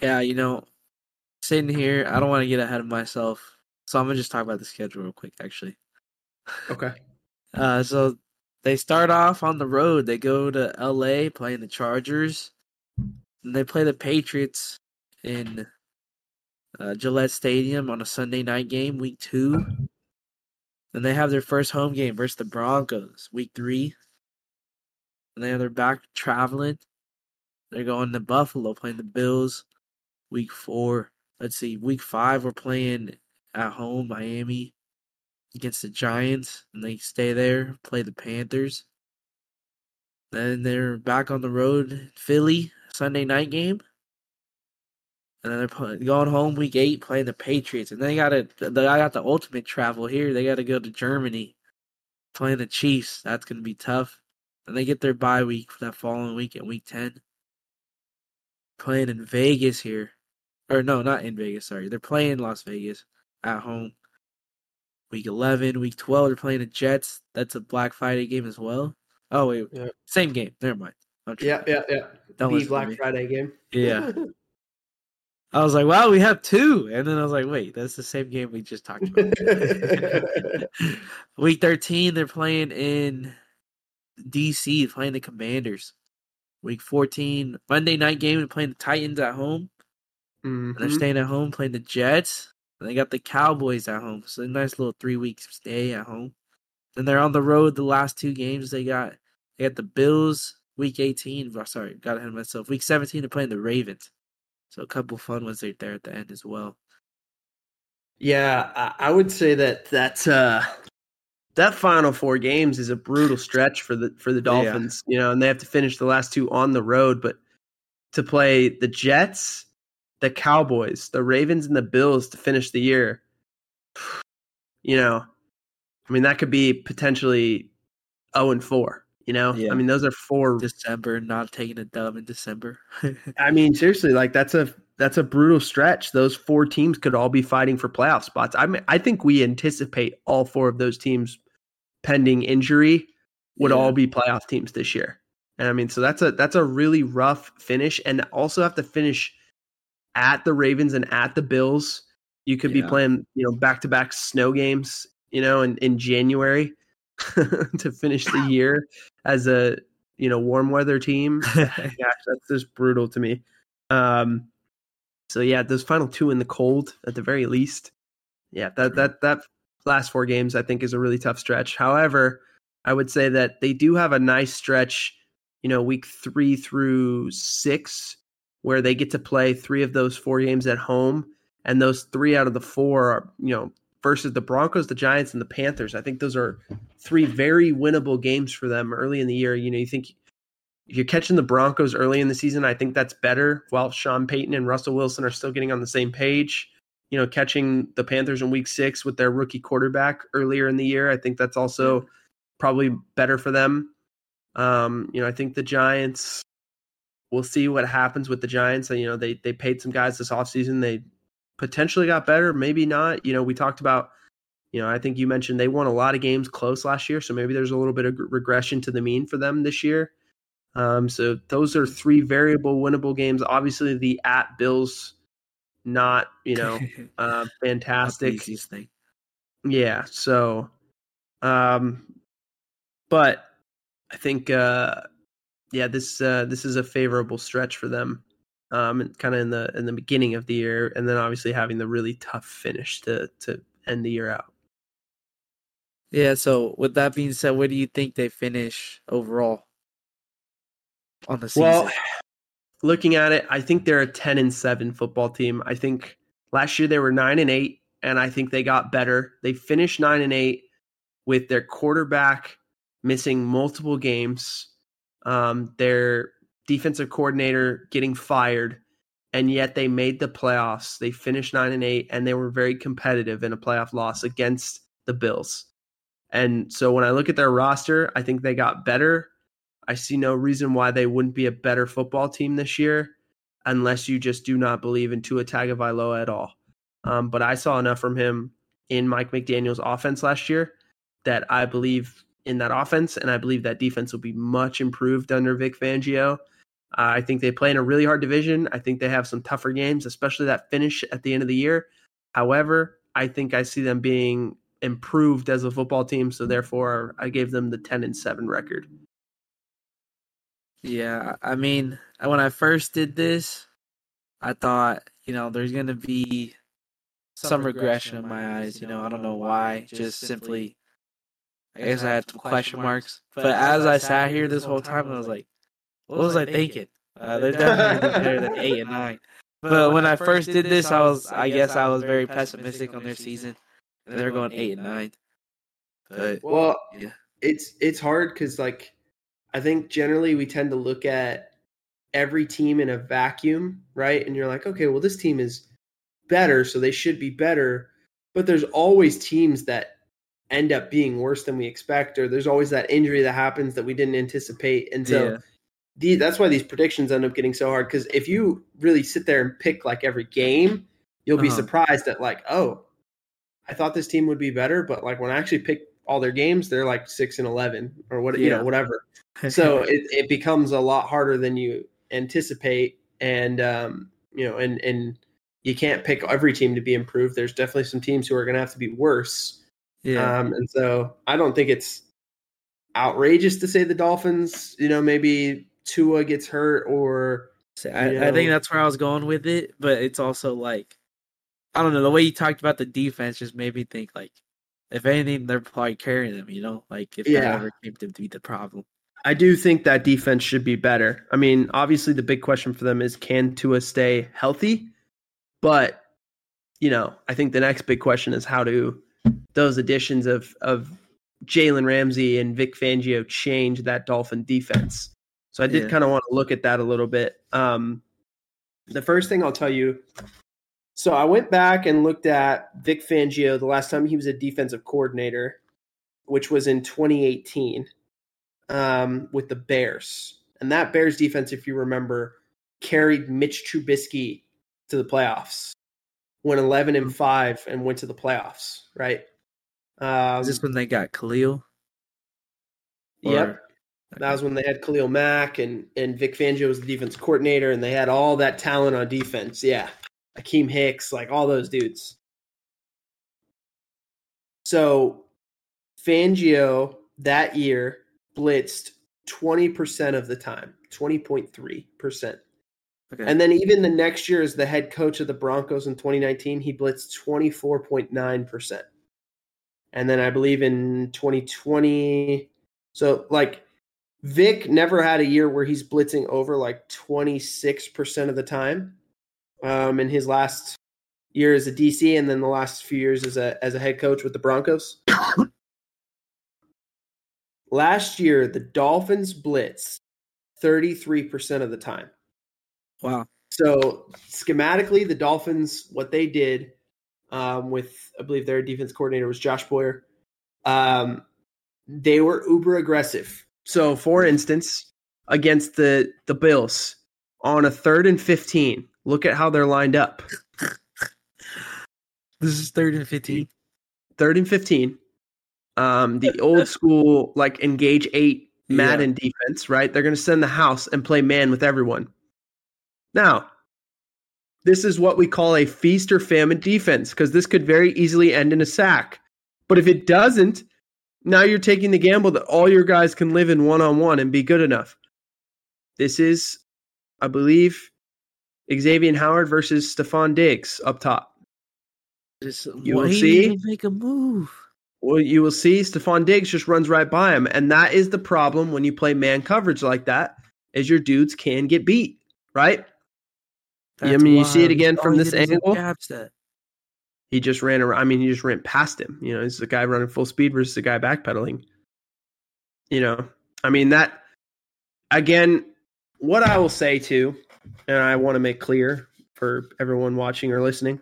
Yeah, you know, sitting here, I don't want to get ahead of myself, so I'm gonna just talk about the schedule real quick. Actually, okay. *laughs* Uh, so they start off on the road. They go to L.A. playing the Chargers, they play the Patriots in uh, Gillette Stadium on a Sunday night game, Week Two. Then they have their first home game versus the Broncos, Week Three. And then they're back traveling. They're going to Buffalo playing the Bills. Week four. Let's see. Week five, we're playing at home, Miami against the Giants. And they stay there, play the Panthers. Then they're back on the road, Philly, Sunday night game. And then they're going home week eight, playing the Patriots. And then they got it. They got the ultimate travel here. They got to go to Germany, playing the Chiefs. That's going to be tough. And they get their bye week for that following week at week 10. Playing in Vegas here. Or no, not in Vegas, sorry. They're playing Las Vegas at home. Week 11, week 12, they're playing the Jets. That's a Black Friday game as well. Oh, wait. Yeah. Same game. Never mind. Yeah, yeah, yeah. Don't the Black Friday game. Yeah. *laughs* I was like, wow, we have two. And then I was like, wait, that's the same game we just talked about. *laughs* *laughs* Week 13, they're playing in DC, playing the Commanders. Week 14, Monday night game, and playing the Titans at home. Mm-hmm. they're staying at home playing the Jets. And they got the Cowboys at home. So a nice little three week stay at home. Then they're on the road the last two games. They got they got the Bills week 18. Oh, sorry, got ahead of myself. Week 17, they're playing the Ravens. So a couple fun ones right there at the end as well. Yeah, I would say that that's uh that final four games is a brutal stretch for the for the Dolphins, yeah. you know, and they have to finish the last two on the road, but to play the Jets, the Cowboys, the Ravens and the Bills to finish the year. *sighs* You know, I mean that could be potentially 0 and 4. You know, yeah. I mean, those are four December not taking a dub in December. *laughs* I mean, seriously, like that's a that's a brutal stretch. Those four teams could all be fighting for playoff spots. I mean, I think we anticipate all four of those teams, pending injury, would yeah. all be playoff teams this year. And I mean, so that's a that's a really rough finish, and also have to finish at the Ravens and at the Bills. You could yeah. be playing, you know, back to back snow games, you know, in, in January *laughs* to finish the year as a you know warm weather team. *laughs* *laughs* Gosh, that's just brutal to me. Um, so yeah, those final two in the cold at the very least. Yeah, that that that last four games I think is a really tough stretch. However, I would say that they do have a nice stretch. You know, week three through six, where they get to play three of those four games at home, and those three out of the four are you know versus the Broncos, the Giants, and the Panthers. I think those are three very winnable games for them early in the year. You know, you think if you're catching the Broncos early in the season, I think that's better. While Sean Payton and Russell Wilson are still getting on the same page, you know, catching the Panthers in Week Six with their rookie quarterback earlier in the year, I think that's also probably better for them. Um, you know, I think the Giants. We'll see what happens with the Giants. You know, they they paid some guys this offseason. They potentially got better, maybe not. You know, we talked about, you know, I think you mentioned they won a lot of games close last year, so maybe there's a little bit of regression to the mean for them this year. Um, so those are three variable winnable games. Obviously, the at Bills, not you know, *laughs* uh, fantastic. thing. Yeah. So, um, but I think, uh, yeah, this uh, this is a favorable stretch for them um, kind of in the in the beginning of the year, and then obviously having the really tough finish to to end the year out. Yeah. So with that being said, where do you think they finish overall on the season? Well, *sighs* looking at it, I think they're a 10 and 7 football team. I think last year they were 9 and 8 and I think they got better. They finished 9 and 8 with their quarterback missing multiple games. Um, their defensive coordinator getting fired and yet they made the playoffs. They finished 9 and 8 and they were very competitive in a playoff loss against the Bills. And so when I look at their roster, I think they got better. I see no reason why they wouldn't be a better football team this year unless you just do not believe in Tua Tagovailoa at all. Um, but I saw enough from him in Mike McDaniel's offense last year that I believe in that offense, and I believe that defense will be much improved under Vic Fangio. Uh, I think they play in a really hard division. I think they have some tougher games, especially that finish at the end of the year. However, I think I see them being improved as a football team, so therefore I gave them the ten and seven record. Yeah, I mean, when I first did this, I thought, you know, there's going to be some regression in my eyes. You know, I don't know why. Just simply, I guess I had some question marks. But as I sat here this whole time, I was like, what was I thinking? Uh, they're definitely better than eight and nine. *laughs* But when I first did this, I was, I guess, I was very pessimistic on their season. And they're going eight and nine. But well, yeah. it's it's hard because like I think generally we tend to look at every team in a vacuum, right? And you're like, okay, well, this team is better, so they should be better. But there's always teams that end up being worse than we expect, or there's always that injury that happens that we didn't anticipate. And so yeah. The, that's why these predictions end up getting so hard. Because if you really sit there and pick like every game, you'll be uh-huh. surprised at like, oh, I thought this team would be better, but like when I actually pick all their games, they're like six and eleven or what, yeah. you know, whatever. *laughs* so it, it becomes a lot harder than you anticipate, and um, you know, and and you can't pick every team to be improved. There's definitely some teams who are going to have to be worse. Yeah, um, and so I don't think it's outrageous to say the Dolphins. You know, maybe Tua gets hurt or. I, I think that's where I was going with it, but it's also like I don't know the way you talked about the defense just made me think like if anything they're probably carrying them, you know, like if yeah. that ever came to be the problem. I do think that defense should be better. I mean, obviously the big question for them is can Tua stay healthy? But, you know, I think the next big question is how do those additions of of Jalen Ramsey and Vic Fangio change that Dolphin defense? So I did yeah. kind of want to look at that a little bit. Um, the first thing I'll tell you so I went back and looked at Vic Fangio the last time he was a defensive coordinator, which was in 2018 um, with the Bears. And that Bears defense, if you remember, carried Mitch Trubisky to the playoffs. Went 11 and 5 and went to the playoffs, right? Um, Is this when they got Khalil? Or... Yep. That was when they had Khalil Mack and, and Vic Fangio was the defense coordinator, and they had all that talent on defense. Yeah. Akiem Hicks, like all those dudes. So Fangio that year blitzed 20% of the time, 20.3%. And then even the next year as the head coach of the Broncos in 2019, he blitzed 24.9%. And then I believe in 2020, so like Vic never had a year where he's blitzing over like 26% of the time. Um, in his last year as a DC and then the last few years as a as a head coach with the Broncos. *coughs* Last year, the Dolphins blitz 33% of the time. Wow. So schematically, the Dolphins, what they did um, with, I believe their defense coordinator was Josh Boyer, um, they were uber aggressive. So, for instance, against the the Bills on a third and 15, look at how they're lined up. this is third and 15. Third and 15 um, the old *laughs* school like engage eight Madden yeah. defense, right? They're going to send the house and play man with everyone. Now, this is what we call a feast or famine defense because this could very easily end in a sack. But if it doesn't, now you're taking the gamble that all your guys can live in one on one and be good enough. This is, I believe, Xavier Howard versus Stefon Diggs up top. Just you will see. Make a move well, you will see Stefon Diggs just runs right by him, and that is the problem when you play man coverage like that. Is your dudes can get beat. right? That's I mean, you see it again from this angle? He just ran around. I mean, he just ran past him. You know, he's the guy running full speed versus the guy backpedaling. You know, I mean that again. What I will say too, and I want to make clear for everyone watching or listening,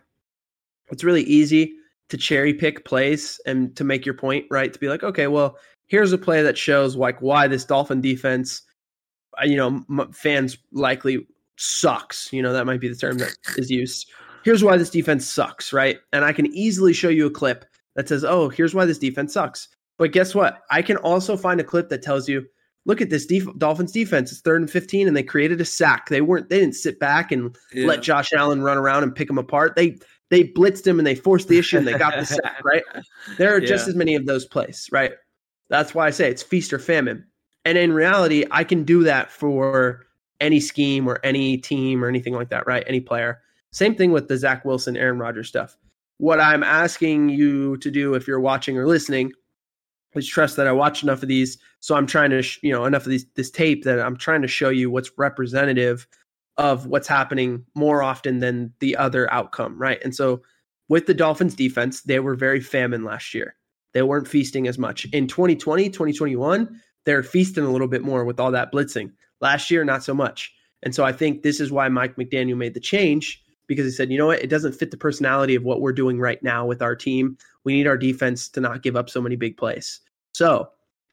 it's really easy to cherry pick plays and to make your point right. To be like, okay, well, here's a play that shows like why this Dolphin defense, uh, you know, fans likely sucks. You know, that might be the term that is used here's why this defense sucks, right? And I can easily show you a clip that says, oh, here's why this defense sucks. But guess what? I can also find a clip that tells you, look at this def- Dolphins defense. It's third and 15, and they created a sack. They weren't, they didn't sit back and Yeah. let Josh Allen run around and pick them apart. They, they blitzed him and they forced the issue and they got the sack, *laughs* right? There are just as many of those plays, right? That's why I say it's feast or famine. And in reality, I can do that for any scheme or any team or anything like that, right? Any player. Same thing with the Zach Wilson, Aaron Rodgers stuff. What I'm asking you to do if you're watching or listening is trust that I watch enough of these. So I'm trying to, sh- you know, enough of these, this tape that I'm trying to show you what's representative of what's happening more often than the other outcome, right? And so with the Dolphins defense, they were very famine last year. They weren't feasting as much. In 2020, 2021, they're feasting a little bit more with all that blitzing. Last year, not so much. And so I think this is why Mike McDaniel made the change because he said, you know what, it doesn't fit the personality of what we're doing right now with our team. We need our defense to not give up so many big plays. So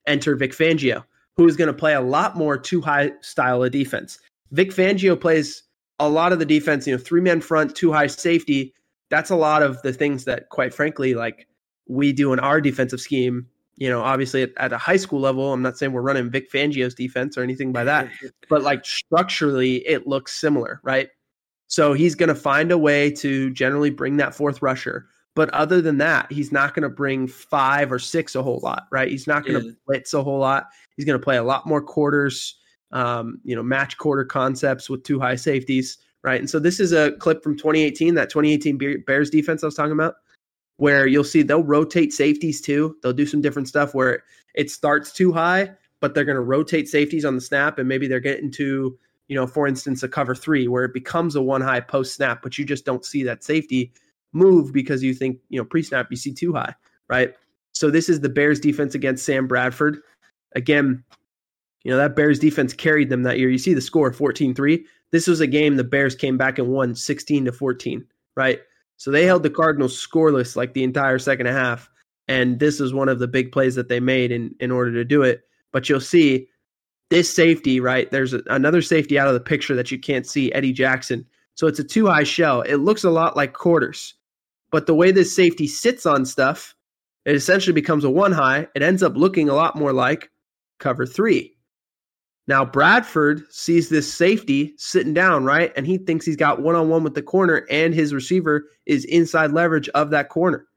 enter Vic Fangio, who is going to play a lot more too high style of defense. Vic Fangio plays a lot of the defense, you know, three man front, two high safety. That's a lot of the things that, quite frankly, like we do in our defensive scheme. You know, obviously at, at a high school level, I'm not saying we're running Vic Fangio's defense or anything by that, *laughs* but like structurally, it looks similar, right? So he's going to find a way to generally bring that fourth rusher. But other than that, he's not going to bring five or six a whole lot, right? He's not going to Yeah. blitz a whole lot. He's going to play a lot more quarters, um, you know, match quarter concepts with two high safeties, right? And so this is a clip from 2018, that 2018 Bears defense I was talking about, where you'll see they'll rotate safeties too. They'll do some different stuff where it starts too high, but they're going to rotate safeties on the snap, and maybe they're getting to you know, for instance, a cover three where it becomes a one high post snap, but you just don't see that safety move because you think, you know, pre snap you see too high, right? So this is the Bears defense against Sam Bradford. Again, you know, that Bears defense carried them that year. You see the score 14 3. This was a game the Bears came back and won 16 to 14, right? So they held the Cardinals scoreless like the entire second half. And this is one of the big plays that they made in, in order to do it. But you'll see this safety, right? There's a, another safety out of the picture that you can't see, Eddie Jackson. So it's a two high shell. It looks a lot like quarters, but the way this safety sits on stuff, it essentially becomes a one high. It ends up looking a lot more like cover three. Now, Bradford sees this safety sitting down, right? And he thinks he's got one on one with the corner, and his receiver is inside leverage of that corner.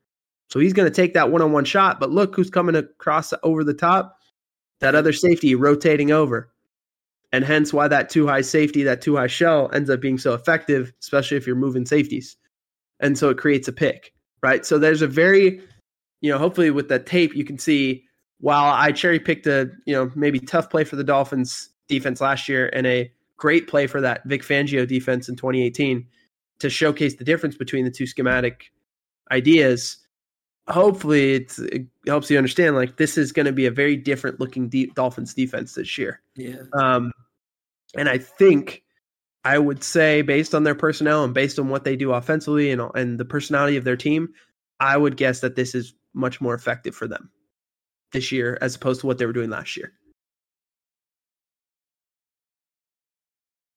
So he's going to take that one on one shot. But look who's coming across over the top that other safety rotating over. And hence why that two high safety, that two high shell ends up being so effective, especially if you're moving safeties. And so it creates a pick, right? So there's a very, you know, hopefully with that tape, you can see while I cherry picked a, you know, maybe tough play for the Dolphins defense last year and a great play for that Vic Fangio defense in 2018 to showcase the difference between the two schematic ideas hopefully it's, it helps you understand like this is going to be a very different looking deep Dolphins defense this year. Yeah. Um, and I think I would say based on their personnel and based on what they do offensively and and the personality of their team, I would guess that this is much more effective for them this year as opposed to what they were doing last year.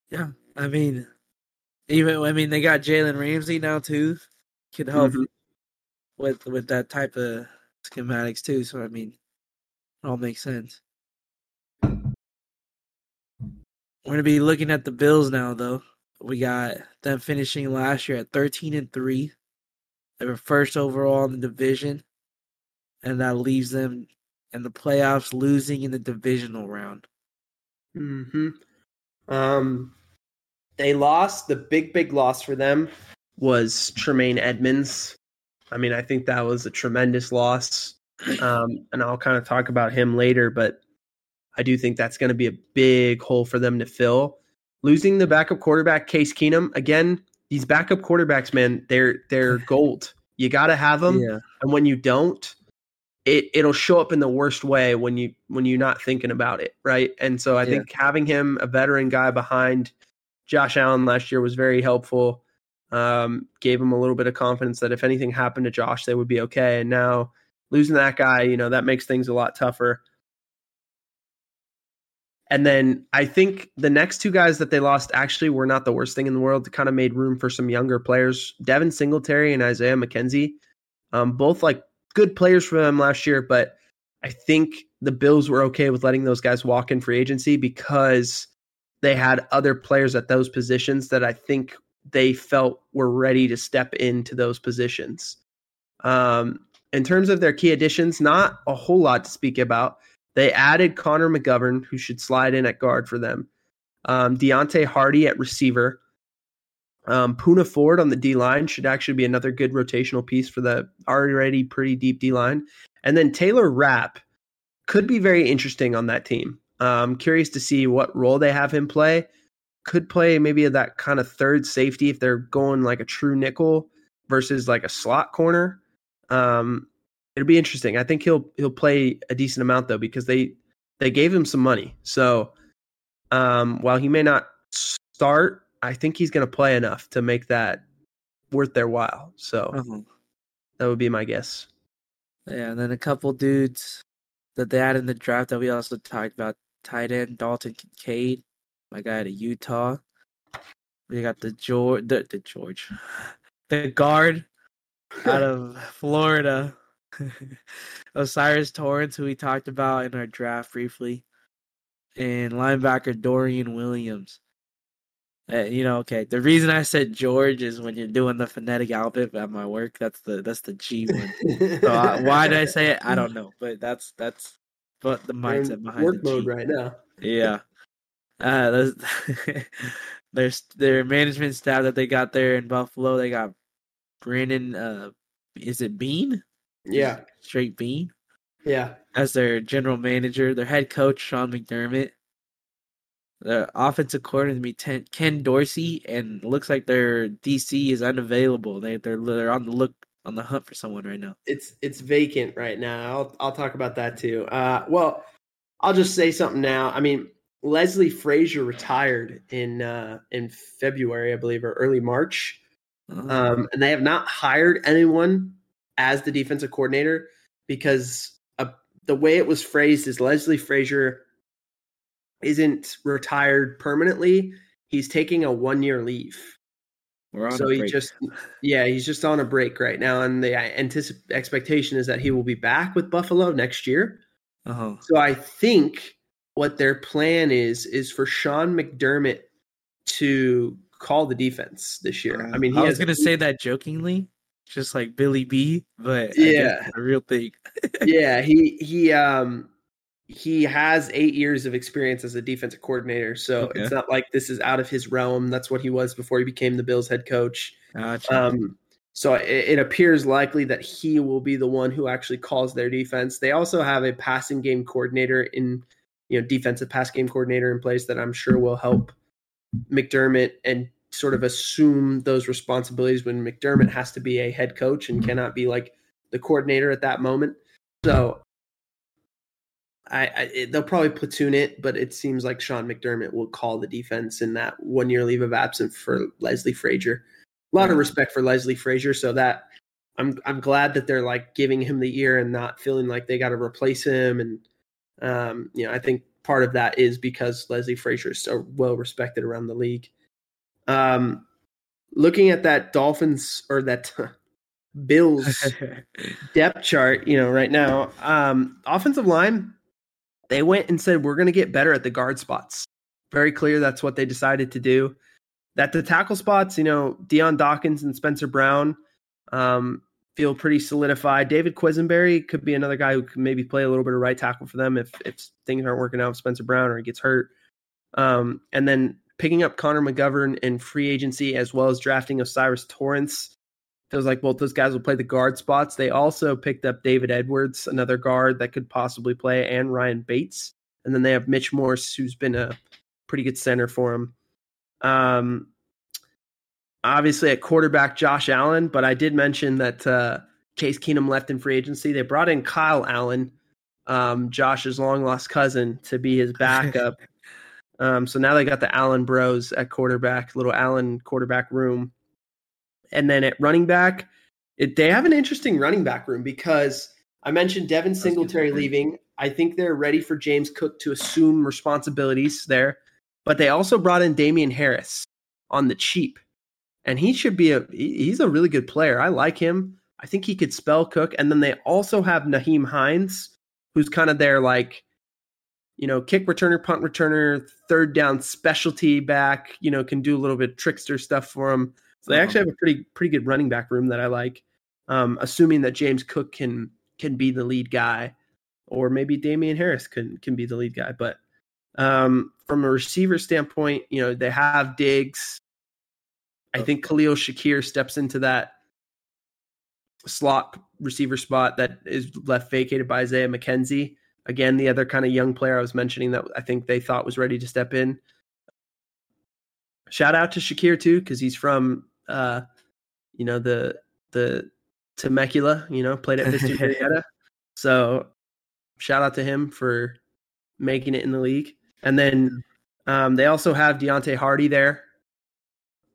Yeah. I mean, even I mean they got Jalen Ramsey now too. Could help Mhm. With with that type of schematics too. So I mean, it all makes sense. We're gonna be looking at the Bills now, though. We got them finishing last year at thirteen and three. They were first overall in the division, and that leaves them in the playoffs, losing in the divisional round. hmm Um, they lost. The big, big loss for them was Tremaine Edmunds. I mean, I think that was a tremendous loss. Um, and I'll kind of talk about him later, but I do think that's going to be a big hole for them to fill. losing the backup quarterback Case Keenum again. These backup quarterbacks, man, they're they're *laughs* gold. You got to have them, Yeah. and when you don't, it it'll show up in the worst way when you when you're not thinking about it, right? And so I Yeah. think having him a veteran guy behind Josh Allen last year was very helpful. Um, gave him a little bit of confidence that if anything happened to Josh, they would be okay. And now losing that guy, you know, that makes things a lot tougher. And then I think the next two guys that they lost actually were not the worst thing in the world. It kind of made room for some younger players. Devin Singletary and Isaiah McKenzie, um, both like good players for them last year, but I think the Bills were okay with letting those guys walk in free agency because they had other players at those positions that I think they felt were ready to step into those positions. Um, in terms of their key additions, not a whole lot to speak about. They added Connor McGovern, who should slide in at guard for them. Um, Deonte Harty at receiver. Um, Poona Ford on the D line should actually be another good rotational piece for the already pretty deep D line. And then Taylor Rapp could be very interesting on that team. Um, curious to see what role they have him play. Could play maybe that kind of third safety if they're going like a true nickel versus like a slot corner. Um, it'll be interesting. I think he'll he'll play a decent amount though because they they gave him some money. So um, while he may not start, I think he's going to play enough to make that worth their while. So Uh-huh. that would be my guess. Yeah, and then a couple dudes that they had in the draft that we also talked about. Tight end Dalton Kincaid, my guy out of Utah. We got the George, the, the George, *laughs* the guard out of *laughs* Florida, *laughs* O'Cyrus Torrence, who we talked about in our draft briefly, and linebacker Dorian Williams. Uh, you know, okay. The reason I said George is when you're doing the phonetic alphabet at my work. That's the that's the G one. So uh, why did I say it? I don't know, but that's that's but the mindset behind work the G. mode right now. Yeah. Uh, there's, *laughs* there's their management staff that they got there in Buffalo. They got Brandon. Uh, is it Beane? Yeah, Straight Bean yeah. as their general manager. Their head coach Sean McDermott. The offensive coordinator to be Ten, Ken Dorsey, and it looks like their DC is unavailable. They they're they're on the look on the hunt for someone right now. It's it's vacant right now. I'll I'll talk about that too. Uh, well, I'll just say something now. I mean, Leslie Frazier retired in uh, in February, I believe, or early March. Uh, um, and they have not hired anyone as the defensive coordinator because uh, the way it was phrased is Leslie Frazier isn't retired permanently. He's taking a one year leave. So he just, yeah, he's just on a break right now. And the anticip- expectation is that he will be back with Buffalo next year. uh-huh. So I think what their plan is is for Sean McDermott to call the defense this year. I mean, he I was gonna say that jokingly, just like Billy B, but Yeah. a real thing. *laughs* yeah, he he um he has eight years of experience as a defensive coordinator, so Okay. it's not like this is out of his realm. That's what he was before he became the Bills head coach. Gotcha. Um, so it, it appears likely that he will be the one who actually calls their defense. They also have a passing game coordinator in, you know, defensive pass game coordinator in place that I'm sure will help McDermott and sort of assume those responsibilities when McDermott has to be a head coach and cannot be like the coordinator at that moment. So I, I it, they'll probably platoon it, but it seems like Sean McDermott will call the defense in that one year leave of absence for Leslie Frazier. A lot of mm-hmm. respect for Leslie Frazier, so that I'm I'm glad that they're like giving him the ear and not feeling like they got to replace him. And um, you know, I think part of that is because Leslie Frazier is so well respected around the league. Um, looking at that Dolphins or that *laughs* Bills *laughs* depth chart, you know, right now, um, offensive line, they went and said we're going to get better at the guard spots. Very clear that's what they decided to do. That the tackle spots, you know, Dion Dawkins and Spencer Brown um, feel pretty solidified. David Quessenberry could be another guy who could maybe play a little bit of right tackle for them if if things aren't working out with Spencer Brown or he gets hurt. Um, and then picking up Connor McGovern in free agency as well as drafting O'Cyrus Torrence feels like both those guys will play the guard spots. They also picked up David Edwards, another guard that could possibly play, and Ryan Bates. And then they have Mitch Morse, who's been a pretty good center for him. Um, obviously at quarterback Josh Allen, but I did mention that uh, Case Keenum left in free agency. They brought in Kyle Allen, um, Josh's long lost cousin, to be his backup. *laughs* um, so now they got the Allen Bros at quarterback, little Allen quarterback room, and then at running back, it, they have an interesting running back room because I mentioned Devin Singletary leaving. I think they're ready for James Cook to assume responsibilities there, but they also brought in Damien Harris on the cheap and he should be a he's a really good player. I like him. I think he could spell Cook. And then they also have Nyheim Hines, who's kind of their like, you know, kick returner, punt returner, third down specialty back. You know, can do a little bit trickster stuff for him. So they actually have a pretty pretty good running back room that I like. Um, assuming that James Cook can can be the lead guy, or maybe Damien Harris can can be the lead guy. But um, from a receiver standpoint, you know, they have Diggs, I think Khalil Shakir steps into that slot receiver spot that is left vacated by Isaiah McKenzie. Again, the other kind of young player I was mentioning that I think they thought was ready to step in. Shout out to Shakir too, because he's from uh, you know, the the Temecula, you know, played at Mr. Murrieta. *laughs* So shout out to him for making it in the league. And then um, they also have Deonte Hardy there,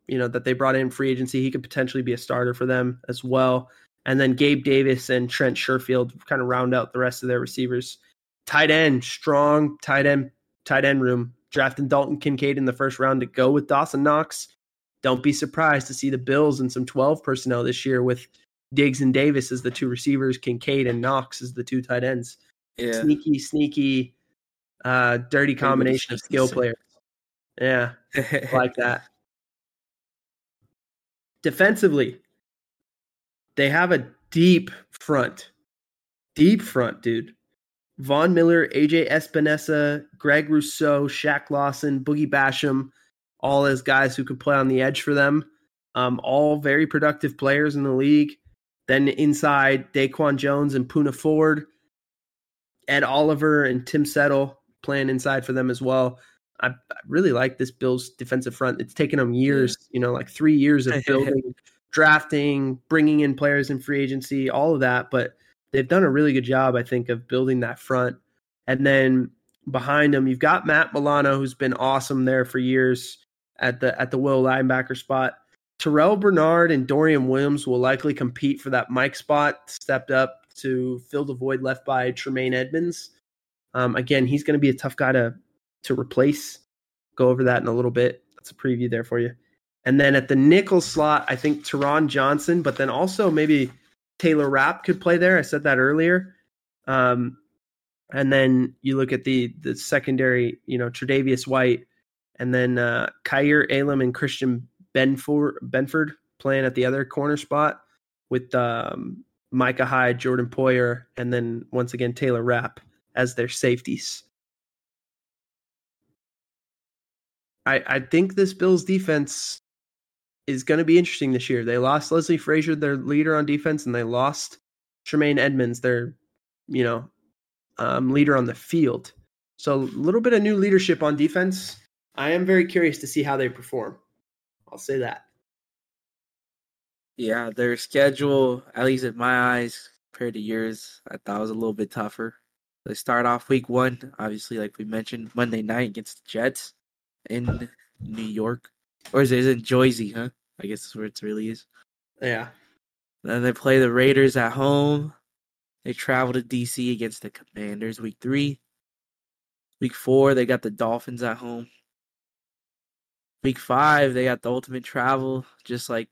you know, that they brought in free agency. He could potentially be a starter for them as well. And then Gabe Davis and Trent Sherfield kind of round out the rest of their receivers. Tight end, strong tight end, tight end room. Drafting Dalton Kincaid in the first round to go with Dawson Knox. Don't be surprised to see the Bills and some 12 personnel this year with Diggs and Davis as the two receivers, Kincaid and Knox as the two tight ends. Yeah. Sneaky, sneaky, uh, dirty combination of skill players. Yeah, *laughs* like that defensively, they have a deep front. Deep front, dude. Von Miller, AJ Epenesa, Greg Rousseau, Shaq Lawson, Boogie Basham, all as guys who could play on the edge for them. Um, all very productive players in the league. Then inside, Daquan Jones and Poona Ford, Ed Oliver and Tim Settle playing inside for them as well. I, I really like this Bills defensive front. It's taken them years, you know, like three years of *laughs* building, drafting, bringing in players in free agency, all of that. But they've done a really good job, I think, of building that front. And then behind them, you've got Matt Milano, who's been awesome there for years at the at the will linebacker spot. Terrell Bernard and Dorian Williams will likely compete for that Mike spot, stepped up to fill the void left by Tremaine Edmunds. Um, again, he's going to be a tough guy to to replace. Go over that in a little bit. That's a preview there for you. And then at the nickel slot, I think Taron Johnson, but then also maybe Taylor Rapp could play there. I said that earlier. Um, and then you look at the the secondary, you know, Tre'Davious White, and then uh, Kaiir Elam and Christian Benford, Benford playing at the other corner spot with um, Micah Hyde, Jordan Poyer, and then once again Taylor Rapp as their safeties. I, I think this Bills defense is going to be interesting this year. They lost Leslie Frazier, their leader on defense, and they lost Tremaine Edmunds, their you know um, leader on the field. So a little bit of new leadership on defense. I am very curious to see how they perform. I'll say that. Yeah, their schedule, at least in my eyes, compared to yours, I thought was a little bit tougher. They start off week one, obviously, like we mentioned, Monday night against the Jets in New York, or is it, is it Jersey? Huh? I guess that's where it really is. Yeah. Then they play the Raiders at home. They travel to DC against the Commanders week three. Week four, they got the Dolphins at home. Week five, they got the ultimate travel, just like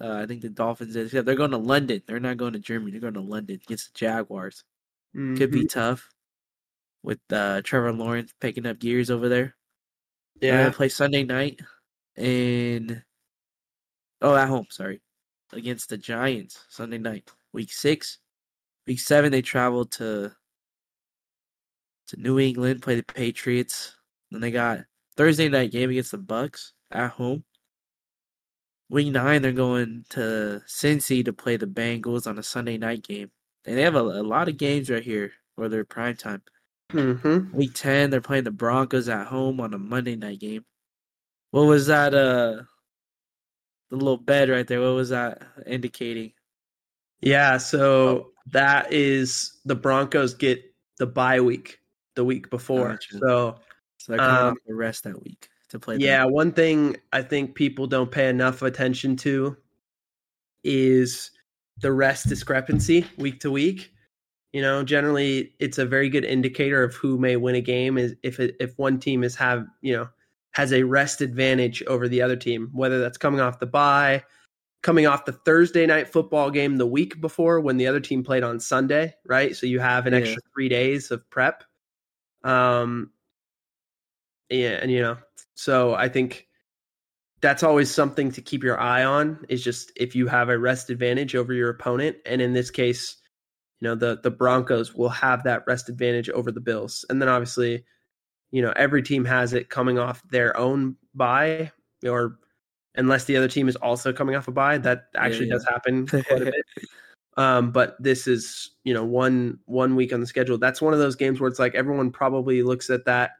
uh, I think the Dolphins is. Yeah, they're going to London. They're not going to Germany. They're going to London against the Jaguars. Mm-hmm. Could be tough with uh, Trevor Lawrence picking up gears over there. Yeah. play Sunday night and oh at home, sorry. Against the Giants Sunday night. Week six. Week seven they travel to to New England, play the Patriots. Then they got Thursday night game against the Bucks at home. Week nine they're going to Cincy to play the Bengals on a Sunday night game. And they have a, a lot of games right here where they're prime time. Mm-hmm. Week 10, they're playing the Broncos at home on a Monday night game. What was that? Uh, the little bed right there. What was that indicating? Yeah, so that is the Broncos get the bye week the week before. Gotcha. So So they're coming Um, the rest that week to play. yeah, one thing I think people don't pay enough attention to is the rest discrepancy week to week. You know, generally it's a very good indicator of who may win a game is if it, if one team is have, you know, has a rest advantage over the other team, whether that's coming off the bye, coming off the Thursday night football game the week before when the other team played on Sunday, right? So you have an Yeah. extra 3 days of prep. Um yeah, and you know, so I think that's always something to keep your eye on is just if you have a rest advantage over your opponent and in this case you know the the Broncos will have that rest advantage over the Bills and then obviously you know every team has it coming off their own bye or unless the other team is also coming off a bye that actually yeah. does happen *laughs* quite a bit um but this is you know one one week on the schedule that's one of those games where it's like everyone probably looks at that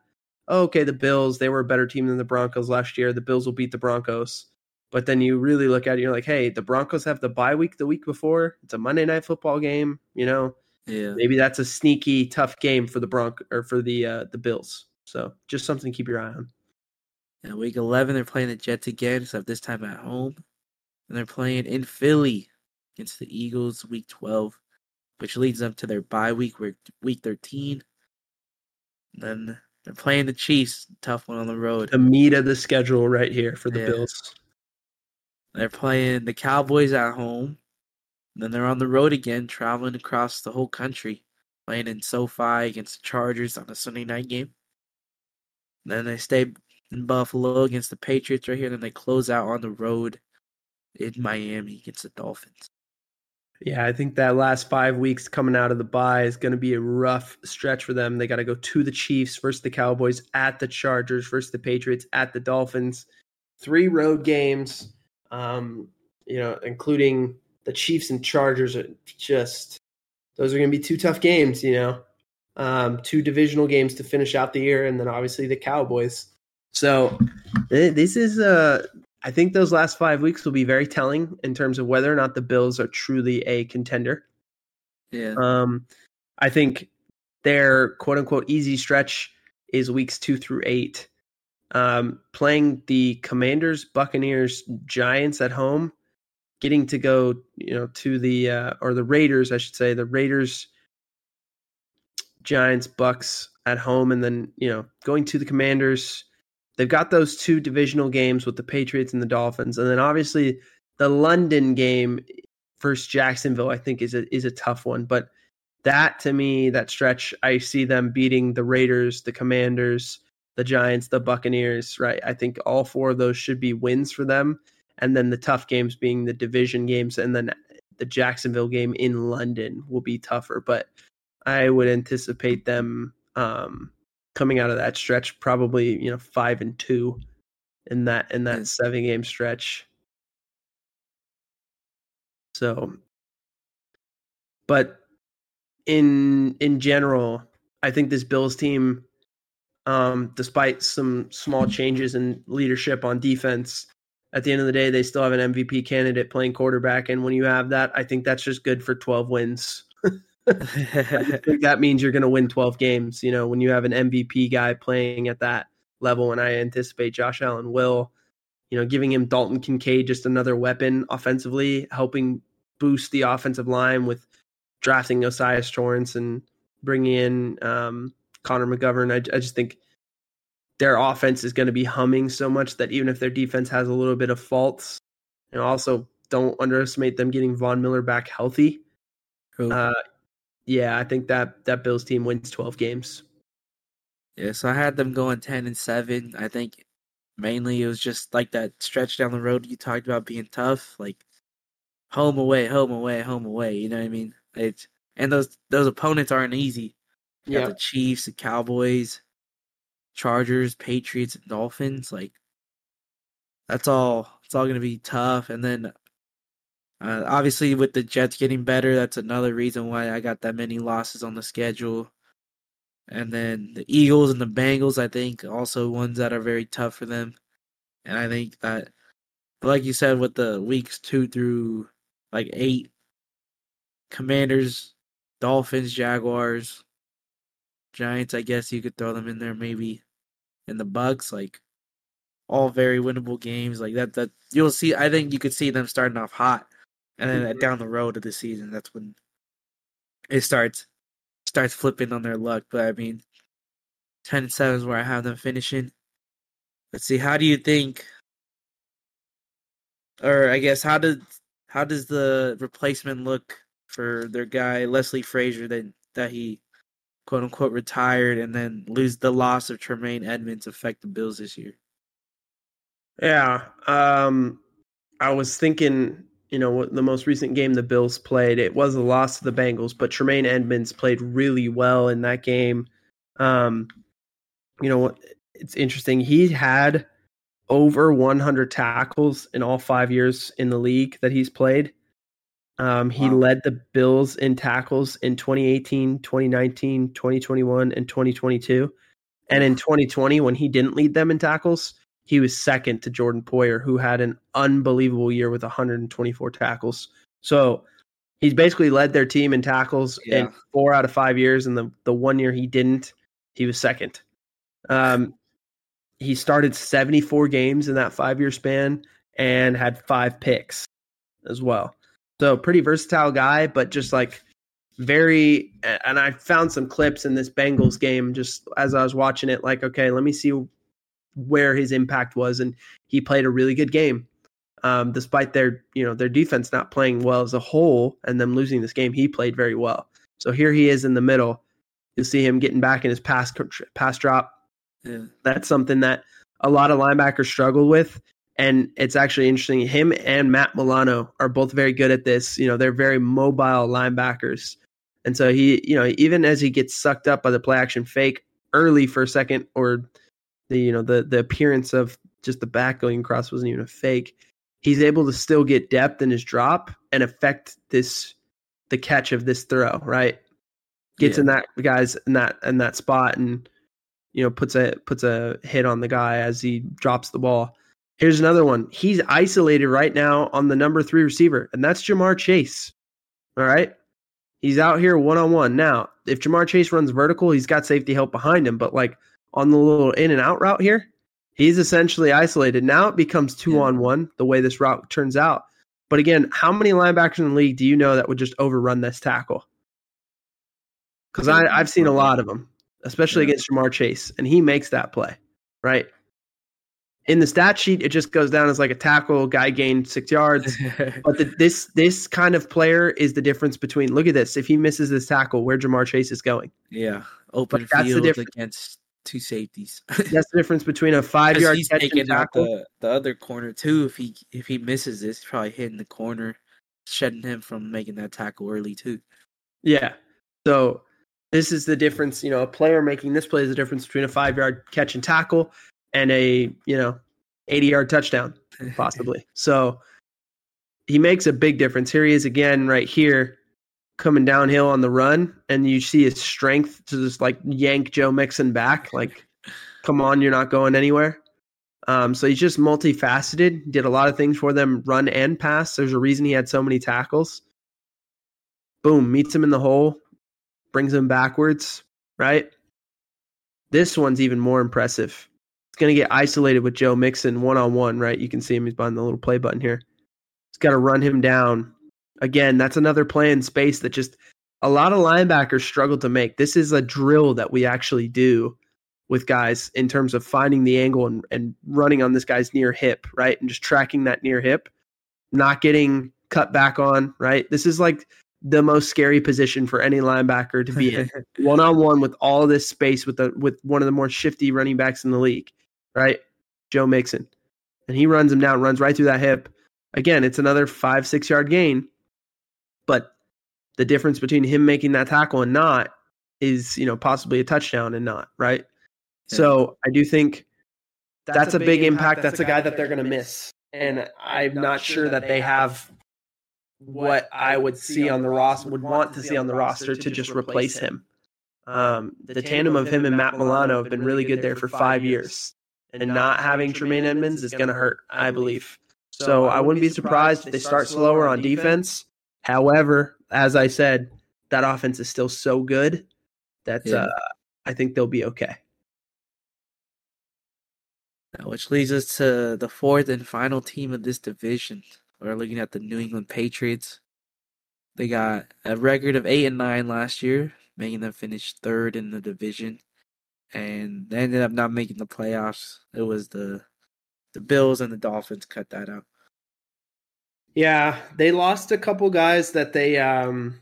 oh, okay, the Bills, they were a better team than the Broncos last year. The Bills will beat the Broncos. But then you really look at it, you're like, hey, the Broncos have the bye week the week before. It's a Monday night football game. You know, Yeah. maybe that's a sneaky, tough game for the Bronc or for the uh, the Bills. So just something to keep your eye on. And week 11, they're playing the Jets again, except this time at home. And they're playing in Philly against the Eagles week 12, which leads them to their bye week, week week 13. Then they're playing the Chiefs, tough one on the road. The meat of the schedule right here for the Yeah. Bills. They're playing the Cowboys at home. Then they're on the road again, traveling across the whole country, playing in SoFi against the Chargers on a Sunday night game. Then they stay in Buffalo against the Patriots right here. Then they close out on the road in Miami against the Dolphins. Yeah, I think that last five weeks coming out of the bye is going to be a rough stretch for them. They got to go to the Chiefs versus the Cowboys, at the Chargers versus the Patriots, at the Dolphins. Three road games, um, you know, including the Chiefs and Chargers. Are just those are going to be two tough games. You know, um, two divisional games to finish out the year, and then obviously the Cowboys. So this is uh I think those last five weeks will be very telling in terms of whether or not the Bills are truly a contender. Yeah. Um, I think their quote unquote easy stretch is weeks two through eight. Um, playing the Commanders, Buccaneers, Giants at home, getting to go, you know, to the uh, or the Raiders, I should say, the Raiders, Giants, Bucks at home, and then you know going to the Commanders. They've got those two divisional games with the Patriots and the Dolphins, and then obviously the London game versus Jacksonville. I think is a is a tough one, but that to me, that stretch, I see them beating the Raiders, the Commanders, the Giants, the Buccaneers. Right, I think all four of those should be wins for them, and then the tough games being the division games, and then the Jacksonville game in London will be tougher, but I would anticipate them um, coming out of that stretch probably you know five and two in that in that seven game stretch. So, but in in general, I think this Bills team, um, despite some small changes in leadership on defense, at the end of the day, they still have an MVP candidate playing quarterback, and when you have that, I think that's just good for twelve wins. *laughs* I think that means you're going to win 12 games. You know, when you have an MVP guy playing at that level, and I anticipate Josh Allen will, you know, giving him Dalton Kincaid just another weapon offensively, helping boost the offensive line with drafting O'Cyrus Torrence and bringing in um, Connor McGovern. I, I just think their offense is going to be humming so much that even if their defense has a little bit of faults, and also don't underestimate them getting Von Miller back healthy. Cool. Uh, yeah, I think that that Bills team wins 12 games. Yeah, so I had them going ten and seven. I think mainly it was just like that stretch down the road you talked about being tough, like home away, home away, home away. You know what I mean? It's and those those opponents aren't easy. You got the Chiefs, the Cowboys, Chargers, Patriots, and Dolphins. Like that's all. It's all gonna be tough. And then uh, obviously with the Jets getting better, that's another reason why I got that many losses on the schedule. And then the Eagles and the Bengals, I think, also ones that are very tough for them. And I think that, like you said, with the weeks two through like eight, Commanders, Dolphins, Jaguars, Giants, I guess you could throw them in there maybe, and the Bucks, like all very winnable games like that. That you'll see. I think you could see them starting off hot, and then Mhm. down the road of the season, that's when it starts starts flipping on their luck. But I mean, ten and seven is where I have them finishing. Let's see. How do you think, or I guess how does how does the replacement look for their guy Leslie Frazier that that he quote unquote retired and then lose the loss of Tremaine Edmunds affect the Bills this year? Yeah. Um, I was thinking, you know, the most recent game the Bills played, it was a loss to the Bengals, but Tremaine Edmunds played really well in that game. Um, you know, it's interesting. He had over 100 tackles in all five years in the league that he's played. Um, he Wow. led the Bills in tackles in 2018, 2019, 2021, and 2022. And in 2020, when he didn't lead them in tackles, he was second to Jordan Poyer, who had an unbelievable year with 124 tackles. So he's basically led their team in tackles in four out of five years. And the, the one year he didn't, he was second. Um, he started 74 games in that five year span and had five picks as well. So pretty versatile guy, but just like very. And I found some clips in this Bengals game just as I was watching it. Like, okay, let me see where his impact was, and he played a really good game. Um, despite their you know their defense not playing well as a whole and them losing this game, he played very well. So here he is in the middle. You'll see him getting back in his pass pass drop. Yeah. That's something that a lot of linebackers struggle with. And it's actually interesting. Him and Matt Milano are both very good at this. You know, they're very mobile linebackers. And so he, you know, even as he gets sucked up by the play action fake early for a second, or the, you know, the the appearance of just the back going across wasn't even a fake. He's able to still get depth in his drop and affect this the catch of this throw, right? Gets Yeah. in that guys in that in that spot and you know puts a puts a hit on the guy as he drops the ball. Here's another one. He's isolated right now on the number three receiver, and that's Ja'Marr Chase. All right. He's out here one on one. Now, if Ja'Marr Chase runs vertical, he's got safety help behind him, but like on the little in and out route here, he's essentially isolated. Now it becomes two Yeah. on one the way this route turns out. But again, how many linebackers in the league do you know that would just overrun this tackle? Because I've seen a lot of them, especially Yeah. against Ja'Marr Chase, and he makes that play, right? In the stat sheet, it just goes down as like a tackle, guy gained six yards. *laughs* But the, this this kind of player is the difference between. Look at this. If he misses this tackle, where Ja'Marr Chase is going, yeah, open that's the field difference. against two safeties. *laughs* that's the difference between a five yard he's catch and taking out tackle. the, the other corner too. If he if he misses this, he's probably hitting the corner, shedding him from making that tackle early too. Yeah. So this is the difference. You know, a player making this play is the difference between a five yard catch and tackle and a you know eighty yard touchdown *laughs* possibly. so he makes a big difference. Here he is again, right here, coming downhill on the run, and you see his strength to just like yank Joe Mixon back. Like, come on, you're not going anywhere. Um, so he's just multifaceted. Did a lot of things for them, run and pass. There's a reason he had so many tackles. Boom, meets him in the hole, brings him backwards. Right. This one's even more impressive. It's going to get isolated with Joe Mixon one on one, right? You can see him. He's behind the little play button here. He's got to run him down. Again, that's another play in space that just a lot of linebackers struggle to make. This is a drill that we actually do with guys in terms of finding the angle and, and running on this guy's near hip, right? And just tracking that near hip, not getting cut back on, right? This is like the most scary position for any linebacker to be in one on one with all this space with the with one of the more shifty running backs in the league, right? Joe Mixon. And he runs him down, runs right through that hip. Again, it's another five, six yard gain. But the difference between him making that tackle and not is, you know, possibly a touchdown and not, right? Yeah. So I do think that's, a big impact. That's a guy that they're going to miss. And I'm not sure that they have what I would see on the roster, would want to see on the roster to just replace him. Um, the tandem of him and Matt Milano have been really good there for five years. And not having Tremaine Edmunds is going to hurt, I believe. So I wouldn't be surprised if they start slower on defense. However, as I said, that offense is still so good that Yeah. uh, I think they'll be okay. Now, which leads us to the fourth and final team of this division. We're looking at the New England Patriots. They got a record of eight and nine last year, making them finish third in the division, and they ended up not making the playoffs. It was the the Bills and the Dolphins cut that out. Yeah, they lost a couple guys that they, um,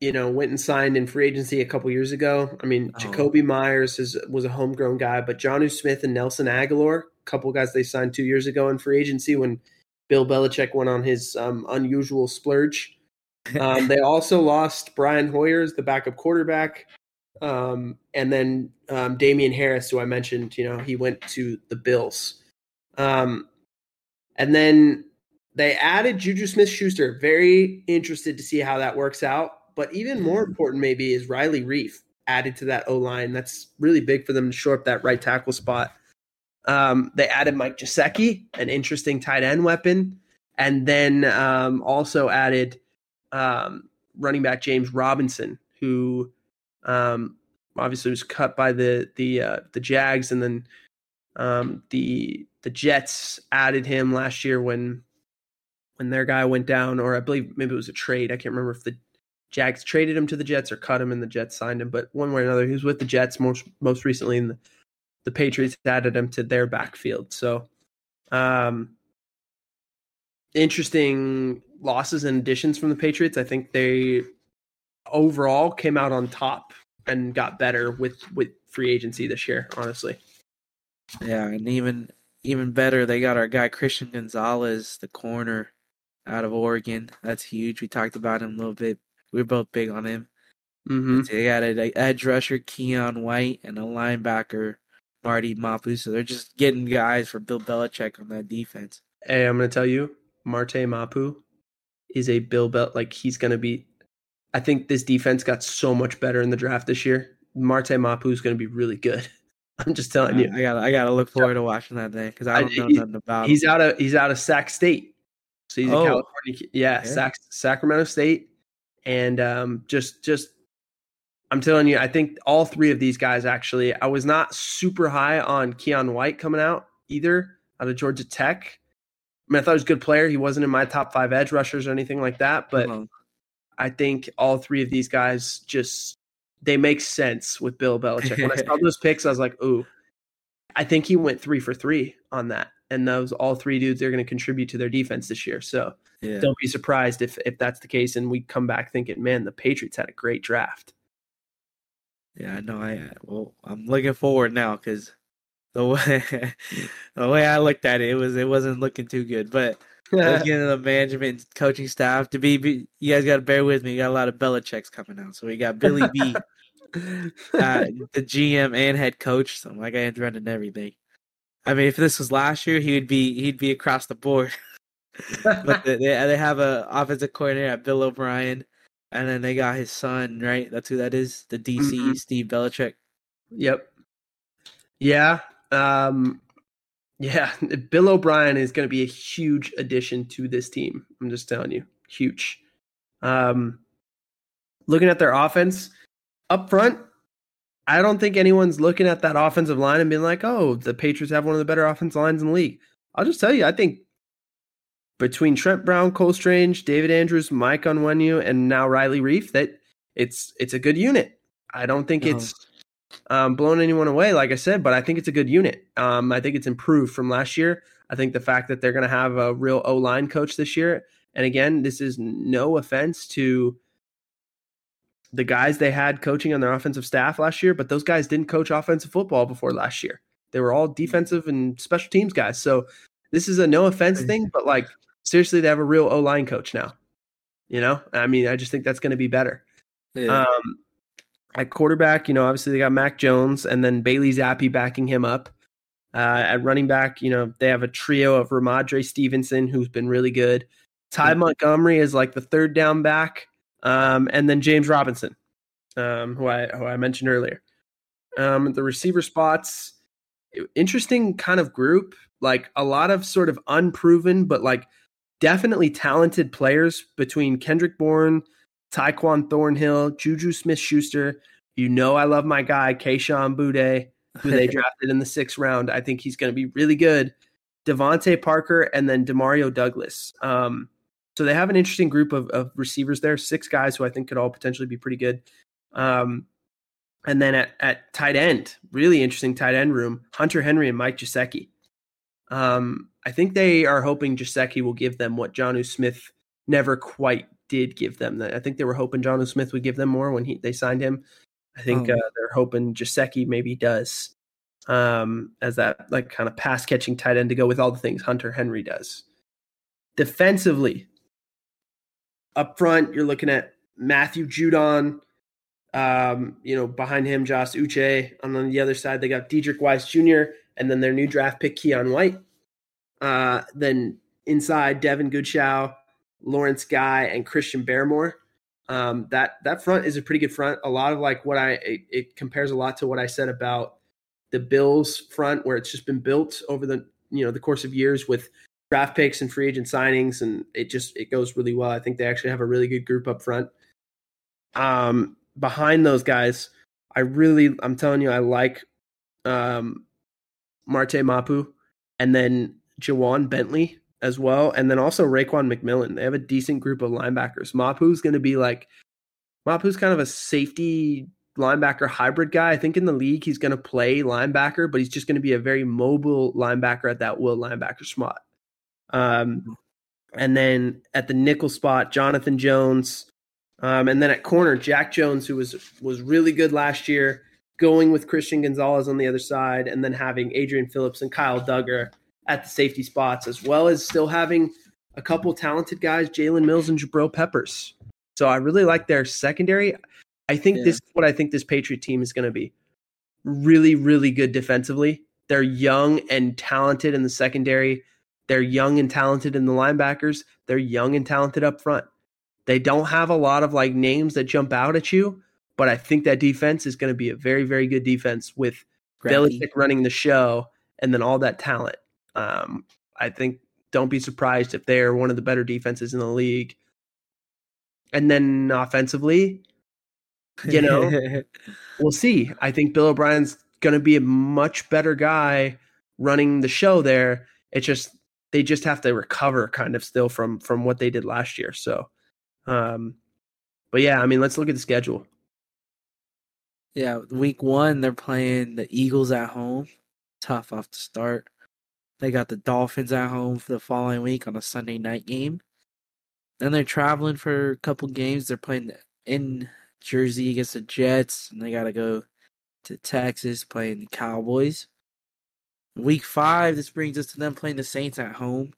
you know, went and signed in free agency a couple years ago. I mean, Oh. Jakobi Meyers is, was a homegrown guy, but Jonnu Smith and Nelson Agholor, a couple guys they signed two years ago in free agency when Bill Belichick went on his um, unusual splurge. *laughs* Um, they also lost Brian Hoyers, the backup quarterback, um, and then um, Damien Harris, who I mentioned. You know, he went to the Bills, um, and then they added Juju Smith Schuster. Very interested to see how that works out. But even more important, maybe, is Riley Reiff added to that O line. That's really big for them to shore up that right tackle spot. Um, they added Mike Gesicki, an interesting tight end weapon, and then um, also added um, running back James Robinson, who um, obviously was cut by the the uh, the Jags, and then um, the the Jets added him last year when when their guy went down, or I believe maybe it was a trade. I can't remember if the Jags traded him to the Jets or cut him and the Jets signed him, but one way or another, he was with the Jets most most recently, and the, the Patriots added him to their backfield. So, um, interesting losses and additions from the Patriots. I think they overall came out on top and got better with with free agency this year. Honestly, Yeah, and even even better, they got our guy Christian Gonzalez, the corner out of Oregon. That's huge. We talked about him a little bit. We are both big on him. mm-hmm. They got an edge rusher, Keion White, and a linebacker, Marte Mapu. So they're just getting guys for Bill Belichick on that defense. Hey, I'm going to tell you, Marte Mapu is a Bill Belt. Like he's going to be. I think this defense got so much better in the draft this year. Marte Mapu is going to be really good. *laughs* I'm just telling you. I got I got to look forward to watching that thing because I don't know nothing about He's him. out of he's out of Sac State, so he's Oh. a California. kid. Yeah, Okay. Sac, Sacramento State, and um, just just I'm telling you, I think all three of these guys actually. I was not super high on Keion White coming out either out of Georgia Tech. I mean, I thought he was a good player. He wasn't in my top five edge rushers or anything like that, but I think all three of these guys just they make sense with Bill Belichick. When I saw *laughs* those picks, I was like, "Ooh, I think he went three for three on that." And those all three dudes they're going to contribute to their defense this year. So yeah. don't be surprised if if that's the case, and we come back thinking, "Man, the Patriots had a great draft." Yeah, I know. I well, I'm looking forward now because the way *laughs* the way I looked at it, it was it wasn't looking too good. But looking *laughs* at the management and coaching staff to be, be you guys got to bear with me. You got a lot of Belichick's coming out, so we got Billy B, uh, *laughs* the GM and head coach. So my guy's running everything. I mean, if this was last year, he would be he'd be across the board. *laughs* but they they have a offensive coordinator at Bill O'Brien, and then they got his son, right? That's who that is, the DC Mhm. Steve Belichick. Yep. Yeah. Um, yeah. Bill O'Brien is going to be a huge addition to this team. I'm just telling you, huge. Um, looking at their offense up front, I don't think anyone's looking at that offensive line and being like, "Oh, the Patriots have one of the better offensive lines in the league." I'll just tell you, I think between Trent Brown, Cole Strange, David Andrews, Mike Onwenu, and now Riley Reiff, that it's it's a good unit. I don't think Uh-huh. it's um, blown anyone away, like I said, but I think it's a good unit. Um, I think it's improved from last year. I think the fact that they're going to have a real O line coach this year, and again, this is no offense to the guys they had coaching on their offensive staff last year, but those guys didn't coach offensive football before last year. They were all defensive and special teams guys. So this is a no offense thing, but like seriously, they have a real O line coach now. You know, I mean, I just think that's going to be better. Yeah. Um, at quarterback, you know, obviously they got Mac Jones and then Bailey Zappe backing him up. Uh, at running back, you know, they have a trio of Rhamondre Stevenson, who's been really good. Ty Montgomery is like the third down back, um, and then James Robinson, um, who I who I mentioned earlier. Um, the receiver spots, interesting kind of group. Like a lot of sort of unproven, but like definitely talented players between Kendrick Bourne, Tyquan Thornton, Juju Smith Schuster. You know, I love my guy, Kayshon Boutte, who they *laughs* drafted in the sixth round. I think he's going to be really good. DeVante Parker and then Demario Douglas. Um, so they have an interesting group of, of receivers there, six guys who I think could all potentially be pretty good. Um, and then at, at tight end, really interesting tight end room, Hunter Henry and Mike Gesicki. Um, I think they are hoping Gesicki will give them what Jonnu Smith never quite did give them. that. I think they were hoping Jonnu Smith would give them more when he they signed him. I think oh. uh, they're hoping Gesicki maybe does um, as that like kind of pass catching tight end to go with all the things Hunter Henry does. Defensively, up front, you're looking at Matthew Judon. Um, you know, behind him, Josh Uche. And on the other side, they got Deatrich Wise Jr. and then their new draft pick, Keion White. Uh, then inside, Davon Godchaux, Lawrence Guy, and Christian Barmore. Um, that that front is a pretty good front. A lot of like what I it, it compares a lot to what I said about the Bills front, where it's just been built over the you know the course of years with draft picks and free agent signings, and it just it goes really well. I think they actually have a really good group up front. Um, behind those guys, I really I'm telling you, I like um, Marte Mapu, and then Ja'Whaun Bentley as well, and then also Raekwon McMillan. They have a decent group of linebackers. Mapu's going to be like Mapu's kind of a safety linebacker hybrid guy. I think in the league he's going to play linebacker, but he's just going to be a very mobile linebacker at that will linebacker spot. Um, and then at the nickel spot, Jonathan Jones. Um, and then at corner, Jack Jones, who was was really good last year, going with Christian Gonzalez on the other side, and then having Adrian Phillips and Kyle Dugger at the safety spots, as well as still having a couple talented guys, Jalen Mills and Jabril Peppers. So I really like their secondary. I think yeah. this is what I think this Patriot team is going to be. Really, really good defensively. They're young and talented in the secondary. They're young and talented in the linebackers. They're young and talented up front. They don't have a lot of like names that jump out at you, but I think that defense is going to be a very, very good defense with Belichick running the show and then all that talent. Um, I think don't be surprised if they're one of the better defenses in the league. And then offensively, you know, *laughs* we'll see. I think Bill O'Brien's going to be a much better guy running the show there. It's just they just have to recover kind of still from from what they did last year. So, um, but yeah, I mean, let's look at the schedule. Yeah, week one they're playing the Eagles at home. Tough off the start. They got the Dolphins at home for the following week on a Sunday night game. Then they're traveling for a couple games. They're playing in Jersey against the Jets, and they got to go to Texas playing the Cowboys. Week five, this brings us to them playing the Saints at home.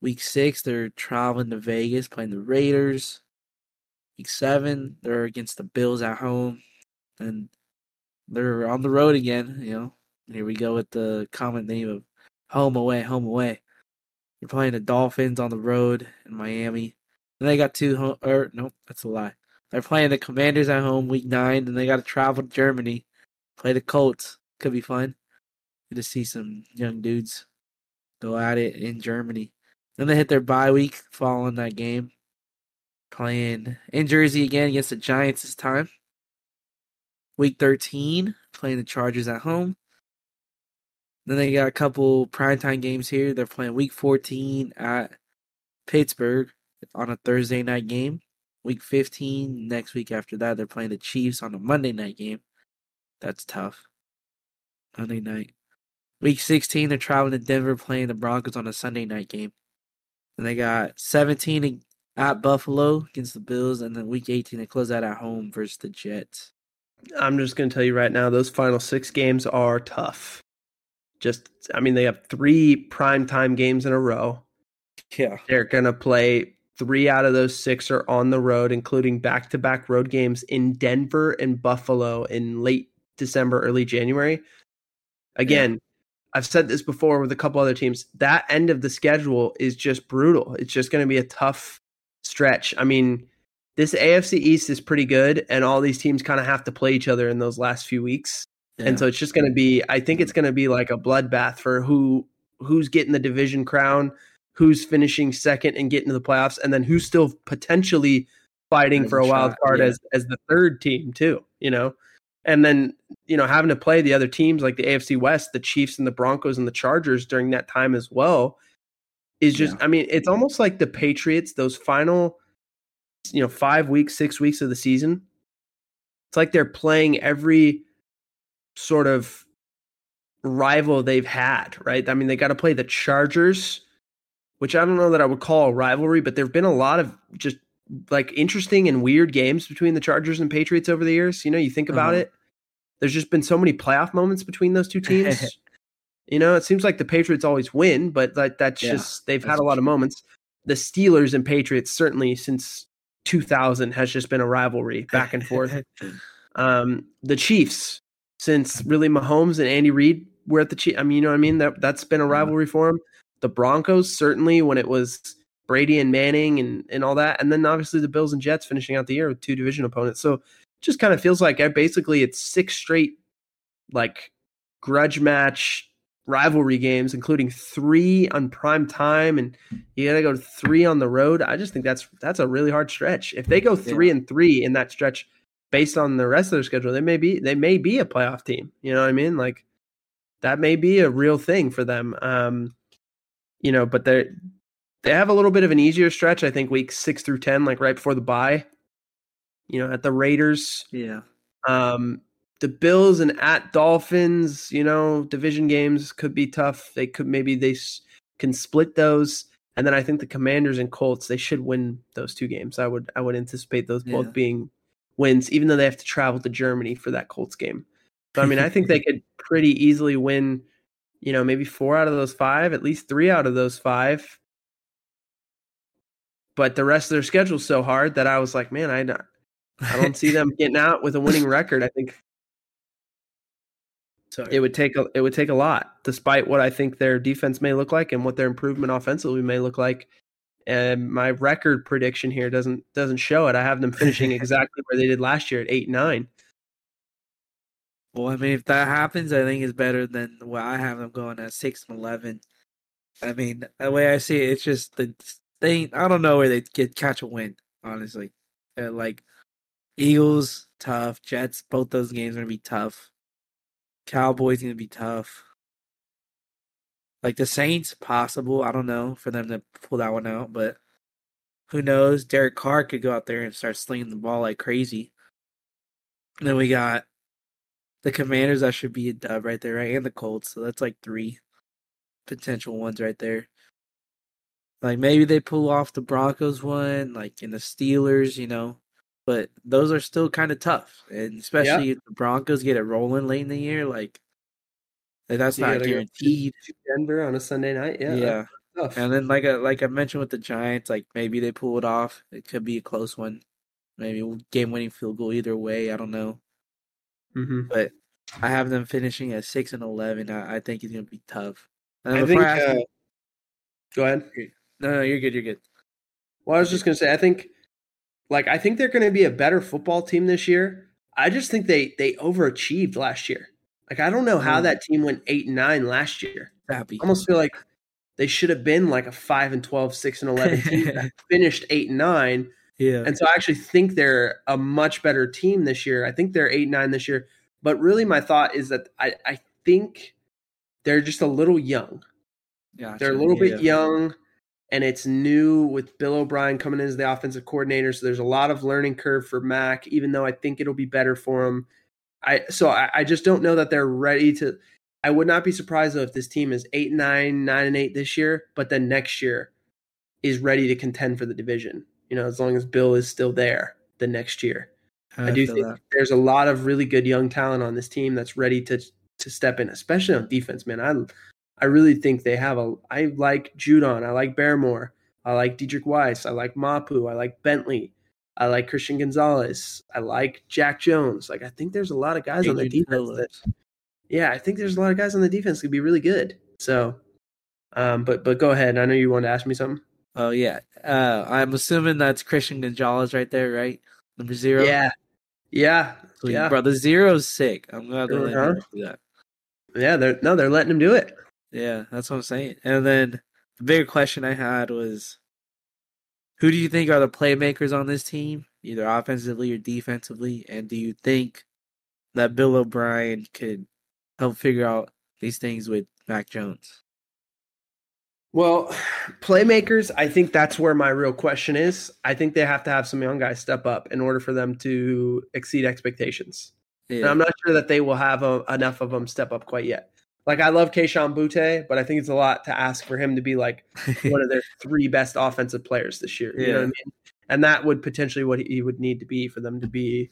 Week six, they're traveling to Vegas playing the Raiders. Week seven, they're against the Bills at home. And they're on the road again, you know. Here we go with the common name of home away, home away. You're playing the Dolphins on the road in Miami. And they got two home or nope, that's a lie. They're playing the Commanders at home week nine, and they got to travel to Germany, play the Colts. Could be fun. Good to see some young dudes go at it in Germany. Then they hit their bye week following that game, playing in Jersey again against the Giants this time. Week 13, playing the Chargers at home. Then they got a couple primetime games here. They're playing week 14 at Pittsburgh on a Thursday night game. Week 15, next week after that, they're playing the Chiefs on a Monday night game. That's tough. Monday night. Week 16, they're traveling to Denver playing the Broncos on a Sunday night game. And they got 17 at Buffalo against the Bills, and then week 18, they close out at home versus the Jets. I'm just going to tell you right now, those final six games are tough. Just, I mean, they have three primetime games in a row. Yeah. They're going to play three out of those six are on the road, including back to back road games in Denver and Buffalo in late December, early January. Again, yeah I've said this before with a couple other teams. That end of the schedule is just brutal. It's just going to be a tough stretch. I mean, this AFC East is pretty good, and all these teams kind of have to play each other in those last few weeks. And so it's just going to be I think it's going to be like a bloodbath for who who's getting the division crown, who's finishing second and getting to the playoffs and then who's still potentially fighting for a wild card yeah. as as the third team too, you know. And then, you know, having to play the other teams like the AFC West, the Chiefs and the Broncos and the Chargers during that time as well is just Yeah. I mean, it's almost like the Patriots those final you know, 5 weeks, 6 weeks of the season. It's like they're playing every sort of rival they've had, right? I mean, they got to play the Chargers, which I don't know that I would call a rivalry, but there've been a lot of just like interesting and weird games between the Chargers and Patriots over the years. You know, you think about Uh-huh. it. There's just been so many playoff moments between those two *laughs* teams. you know, it seems like the Patriots always win, but like that's Yeah, just they've had a lot of moments. The Steelers and Patriots certainly since 2000 has just been a rivalry back and forth. *laughs* Um, the Chiefs, since really Mahomes and Andy Reid were at the Chiefs, I mean, you know what I mean? That that's been a rivalry for them. The Broncos, certainly when it was Brady and Manning and and all that, and then obviously the Bills and Jets finishing out the year with two division opponents. So it just kind of feels like basically it's six straight like grudge match rivalry games, including three on prime time, and you got to go three on the road. I just think that's that's a really hard stretch. If they go three and three in that stretch, based on the rest of their schedule, they may be they may be a playoff team. You know what I mean? Like that may be a real thing for them. Um, you know, but they they have a little bit of an easier stretch. I think week six through ten, like right before the bye. You know, at the Raiders, yeah. um, the Bills and at Dolphins, you know, division games could be tough. They could maybe they s- can split those, and then I think the Commanders and Colts they should win those two games. I would I would anticipate those Yeah. both being wins, even though they have to travel to Germany for that Colts game. So I mean, I think they *laughs* could pretty easily win. You know, maybe four out of those five, at least three out of those five. But the rest of their schedule's so hard that I was like, man, I don't- I don't see them getting out with a winning record. I think *laughs* Sorry. it would take a it would take a lot, despite what I think their defense may look like and what their improvement offensively may look like. And my record prediction here doesn't doesn't show it. I have them finishing *laughs* exactly where they did last year at eight nine. Well, I mean, if that happens, I think it's better than what I have them going at six and eleven. I mean, the way I see it, it's just the thing. I don't know where they get catch a win. Honestly, Uh, like Eagles tough, Jets both those games are gonna be tough. Cowboys gonna be tough. Like the Saints, possible. I don't know for them to pull that one out, but who knows? Derek Carr could go out there and start slinging the ball like crazy. And then we got the Commanders. That should be a dub right there, right? And the Colts. So that's like three potential ones right there. Like maybe they pull off the Broncos one, like in the Steelers, you know. But those are still kind of tough, and especially if the Broncos get it rolling late in the year, like like, that's You not guaranteed. Denver on a Sunday night. Yeah, Yeah, and then like I, like I mentioned with the Giants, like maybe they pull it off. It could be a close one, maybe game winning field goal either way. I don't know, Mhm. but I have them finishing at six and eleven. I, I think it's gonna be tough. I think. ask Uh, go ahead. no, no, you're good. You're good. Well, I was just gonna say, I think, like, I think they're gonna be a better football team this year. I just think they they overachieved last year. Like, I don't know how Mm. that team went eight and nine last year. Happy. I almost feel like they should have been like a five and 12, 6 and eleven *laughs* team that finished eight and nine. yeah. And so I actually think they're a much better team this year. I think they're eight nine this year. But really, my thought is that I, I think they're just a little young. Gotcha, They're a little yeah. bit young, and it's new with Bill O'Brien coming in as the offensive coordinator. So there's a lot of learning curve for Mac, even though I think it'll be better for him. I so I, I just don't know that they're ready to. I would not be surprised though if this team is eight nine, nine and eight this year, but then next year is ready to contend for the division. You know, as long as Bill is still there the next year. I, do think that. there's a lot of really good young talent on this team that's ready to to step in, especially on defense, man. I I really think they have a I like Judon, I like Barmore, I like Deatrich Wise, I like Mapu, I like Bentley, I like Christian Gonzalez, I like Jack Jones. Like I think there's a lot of guys on the Adrian defense that yeah, I think there's a lot of guys on the defense that could be really good. So um but but go ahead. I know you want to ask me something. Oh yeah. Uh, I'm assuming that's Christian Gonzalez right there, right? Number zero. Yeah. Yeah, Sweet. yeah, Bro, the zero's sick. I'm glad they're letting Uh-huh. him do that. yeah. They're no, they're letting him do it. Yeah, that's what I'm saying. And then the bigger question I had was who do you think are the playmakers on this team, either offensively or defensively? And do you think that Bill O'Brien could help figure out these things with Mac Jones? Well, playmakers, I think that's where my real question is. I think they have to have some young guys step up in order for them to exceed expectations. And I'm not sure that they will have a, enough of them step up quite yet. Like I love Kayshon Boutte, but I think it's a lot to ask for him to be like *laughs* one of their three best offensive players this year. You know what I Yeah. mean? And that would potentially what he would need to be for them to be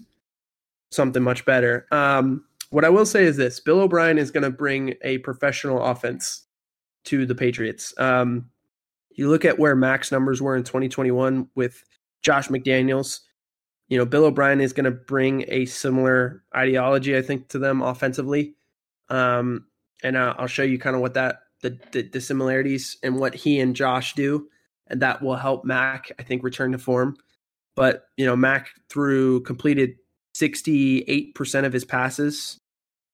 something much better. Um, what I will say is this: Bill O'Brien is going to bring a professional offense to the Patriots. Um, you look at where Mac's numbers were in 2021 with Josh McDaniels. You know, Bill O'Brien is going to bring a similar ideology, I think, to them offensively. Um, and I'll, I'll show you kind of what that the, the the similarities and what he and Josh do, and that will help Mac, I think, return to form. But you know, Mac threw completed 68% of his passes,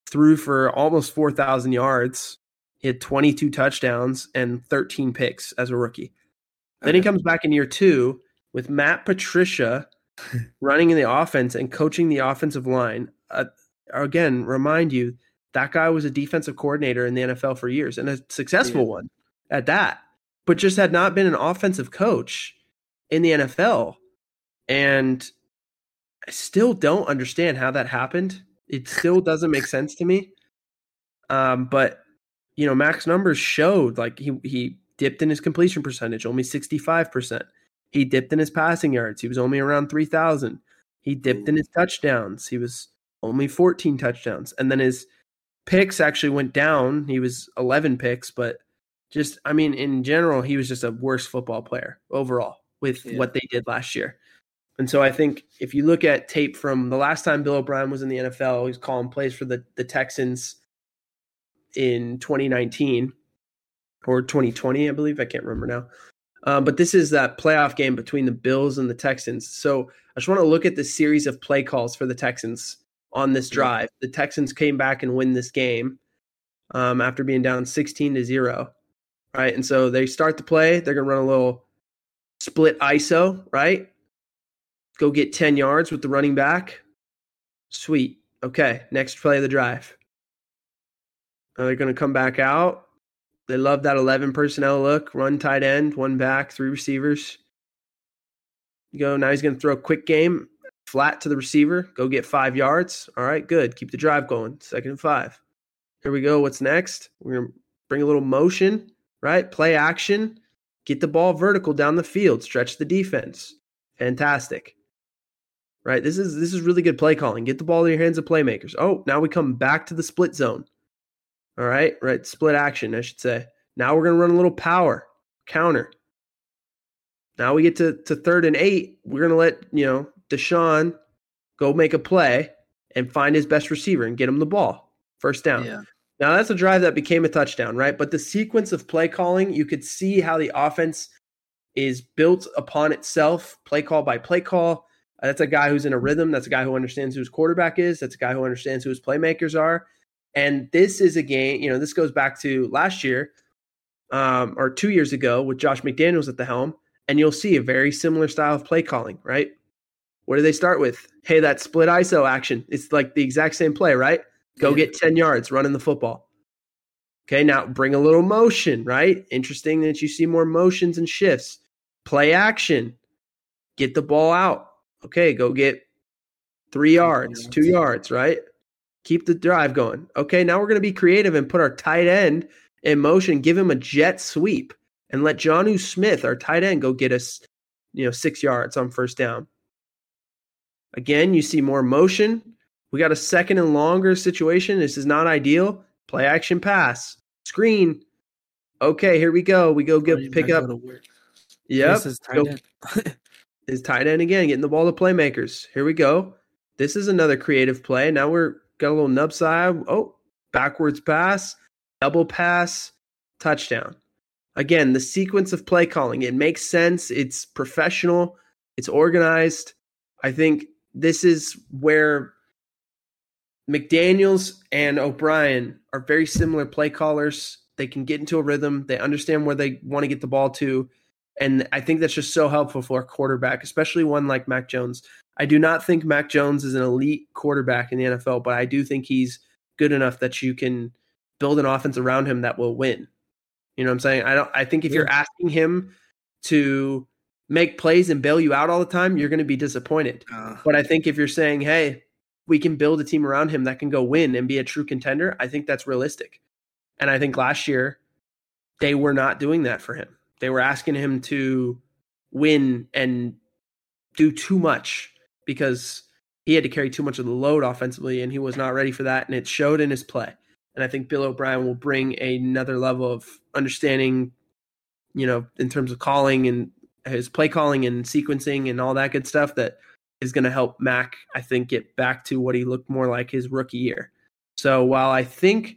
threw for almost 4,000 yards. hit 22 touchdowns and 13 picks as a rookie. Then he comes back in year two with Matt Patricia *laughs* running in the offense and coaching the offensive line. Uh, again, remind you that guy was a defensive coordinator in the NFL for years and a successful Yeah. one at that, but just had not been an offensive coach in the NFL. And I still don't understand how that happened. It still doesn't make sense to me. Um, but you know, Mac's numbers showed like he he dipped in his completion percentage, only 65%. He dipped in his passing yards. He was only around 3,000. He dipped in his touchdowns. He was only 14 touchdowns. And then his picks actually went down. He was 11 picks, but just, I mean, in general, he was just a worse football player overall with Yeah. what they did last year. And so I think if you look at tape from the last time Bill O'Brien was in the NFL, he's calling plays for the, the Texans in 2019 or 2020, I believe. I can't remember now. Um, but this is that playoff game between the Bills and the Texans. So I just want to look at the series of play calls for the Texans on this drive. The Texans came back and win this game um, after being down 16 to 0. Right. And so they start the play. They're going to run a little split ISO, right? Go get 10 yards with the running back. Sweet. Okay. Next play of the drive. Now they're going to come back out. They love that 11 personnel look. Run tight end, one back, three receivers. You go. Now he's going to throw a quick game flat to the receiver. Go get five yards. All right, good. Keep the drive going. Second and five. Here we go. What's next? We're going to bring a little motion, right? Play action. Get the ball vertical down the field. Stretch the defense. Fantastic. Right. This is this is really good play calling. Get the ball in your hands of playmakers. Oh, now we come back to the split zone. All right, right. Split action, I should say. Now we're going to run a little power counter. Now we get to, to third and eight. We're going to let, you know, Deshaun go make a play and find his best receiver and get him the ball. First down. Yeah. Now that's a drive that became a touchdown, right? But the sequence of play calling, you could see how the offense is built upon itself, play call by play call. Uh, That's a guy who's in a rhythm. That's a guy who understands who his quarterback is. That's a guy who understands who his playmakers are. And this is a game, you know, this goes back to last year um, or two years ago with Josh McDaniels at the helm. And you'll see a very similar style of play calling, right? What do they start with? Hey, that split ISO action. It's like the exact same play, right? Go get 10 yards running the football. Okay, now bring a little motion, right? Interesting that you see more motions and shifts. Play action. Get the ball out. Okay, go get three yards, two yards, right? Keep the drive going. Okay, now we're going to be creative and put our tight end in motion, give him a jet sweep, and let Jonnu Smith, our tight end, go get us, you know, six yards on first down. Again, you see more motion. We got a second and longer situation. This is not ideal. Play action pass. Screen. Okay, here we go. We go get pick up. go to work. Yep. This is tight end. *laughs* Is tight end again, getting the ball to playmakers. Here we go. This is another creative play. Now we're got a little nub side. Oh, backwards pass, double pass, touchdown. Again, the sequence of play calling, it makes sense. It's professional, it's organized. I think this is where McDaniels and O'Brien are very similar play callers. They can get into a rhythm. They understand where they want to get the ball to. And I think that's just so helpful for a quarterback, especially one like Mac Jones. I do not think Mac Jones is an elite quarterback in the NFL, but I do think he's good enough that you can build an offense around him that will win. You know what I'm saying? I don't I think if you're asking him to make plays and bail you out all the time, you're going to be disappointed. Uh, But I think if you're saying, "Hey, we can build a team around him that can go win and be a true contender," I think that's realistic. And I think last year they were not doing that for him. They were asking him to win and do too much because he had to carry too much of the load offensively and he was not ready for that and it showed in his play. And I think Bill O'Brien will bring another level of understanding, you know, in terms of calling and his play calling and sequencing and all that good stuff that is going to help Mac, I think, get back to what he looked more like his rookie year. So while I think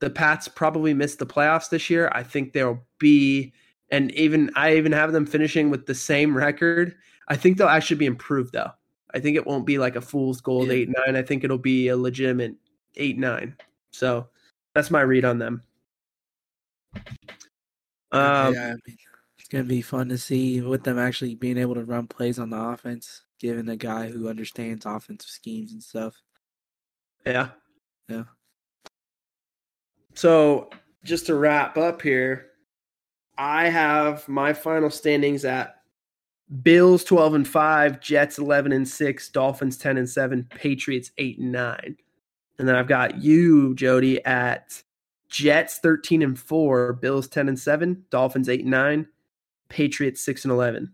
the Pats probably missed the playoffs this year, I think there'll be, and even I even have them finishing with the same record. I think they'll actually be improved though. I think it won't be like a fool's gold Yeah. eight nine. I think it'll be a legitimate eight nine. So that's my read on them. Um, yeah, I mean, it's gonna be fun to see with them actually being able to run plays on the offense, given a guy who understands offensive schemes and stuff. Yeah. Yeah. So just to wrap up here, I have my final standings at Bills 12 and 5, Jets 11 and 6, Dolphins 10 and 7, Patriots 8 and 9. And then I've got you, Jodye, at Jets 13 and 4, Bills 10 and 7, Dolphins 8 and 9, Patriots 6 and 11.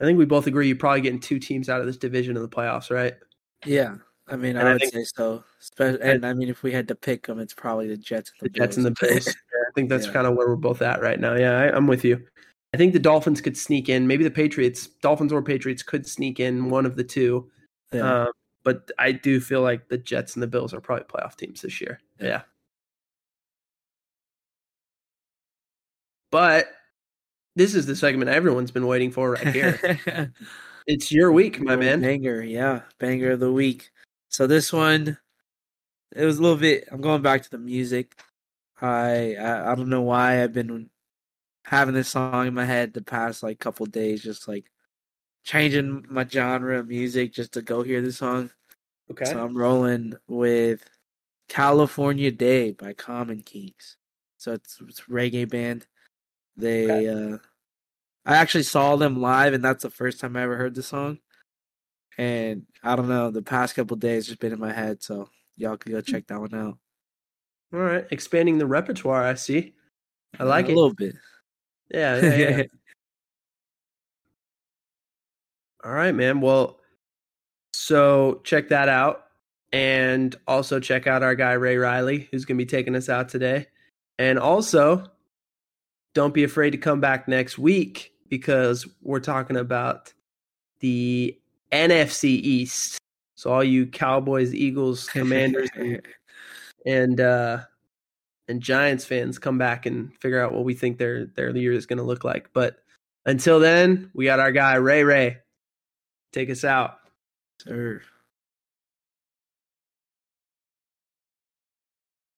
I think we both agree you're probably getting two teams out of this division in the playoffs, right? Yeah, I mean, And I I would think- say so. And I mean, if we had to pick them, it's probably the Jets and the the, Jets and the Bills. *laughs* I think that's Yeah. kind of where we're both at right now. Yeah, I, I'm with you. I think the Dolphins could sneak in. Maybe the Patriots, Dolphins or Patriots, could sneak in one of the two. Yeah. Um, but I do feel like the Jets and the Bills are probably playoff teams this year. Yeah. But this is the segment everyone's been waiting for right here. *laughs* it's your week, my man. Banger, yeah, banger of the week. So this one, it was a little bit. I'm going back to the music. I I, I don't know why I've been having this song in my head the past like couple days, just like changing my genre of music just to go hear the song. Okay. So I'm rolling with California Day by Common Kings. So it's, it's a reggae band. They uh I actually saw them live and that's the first time I ever heard the song. And I don't know, the past couple days just been in my head, so y'all can go check that one out. All right. Expanding the repertoire, I see. I like a it. A little bit. Yeah, *laughs* yeah, yeah. All right, man. Well, so check that out. And also check out our guy, Ray Riley, who's going to be taking us out today. And also, don't be afraid to come back next week because we're talking about the NFC East. So, all you Cowboys, Eagles, *laughs* Commanders, and, and, uh, and Giants fans come back and figure out what we think their their year is going to look like. But until then, we got our guy Ray Ray. Take us out. Sir.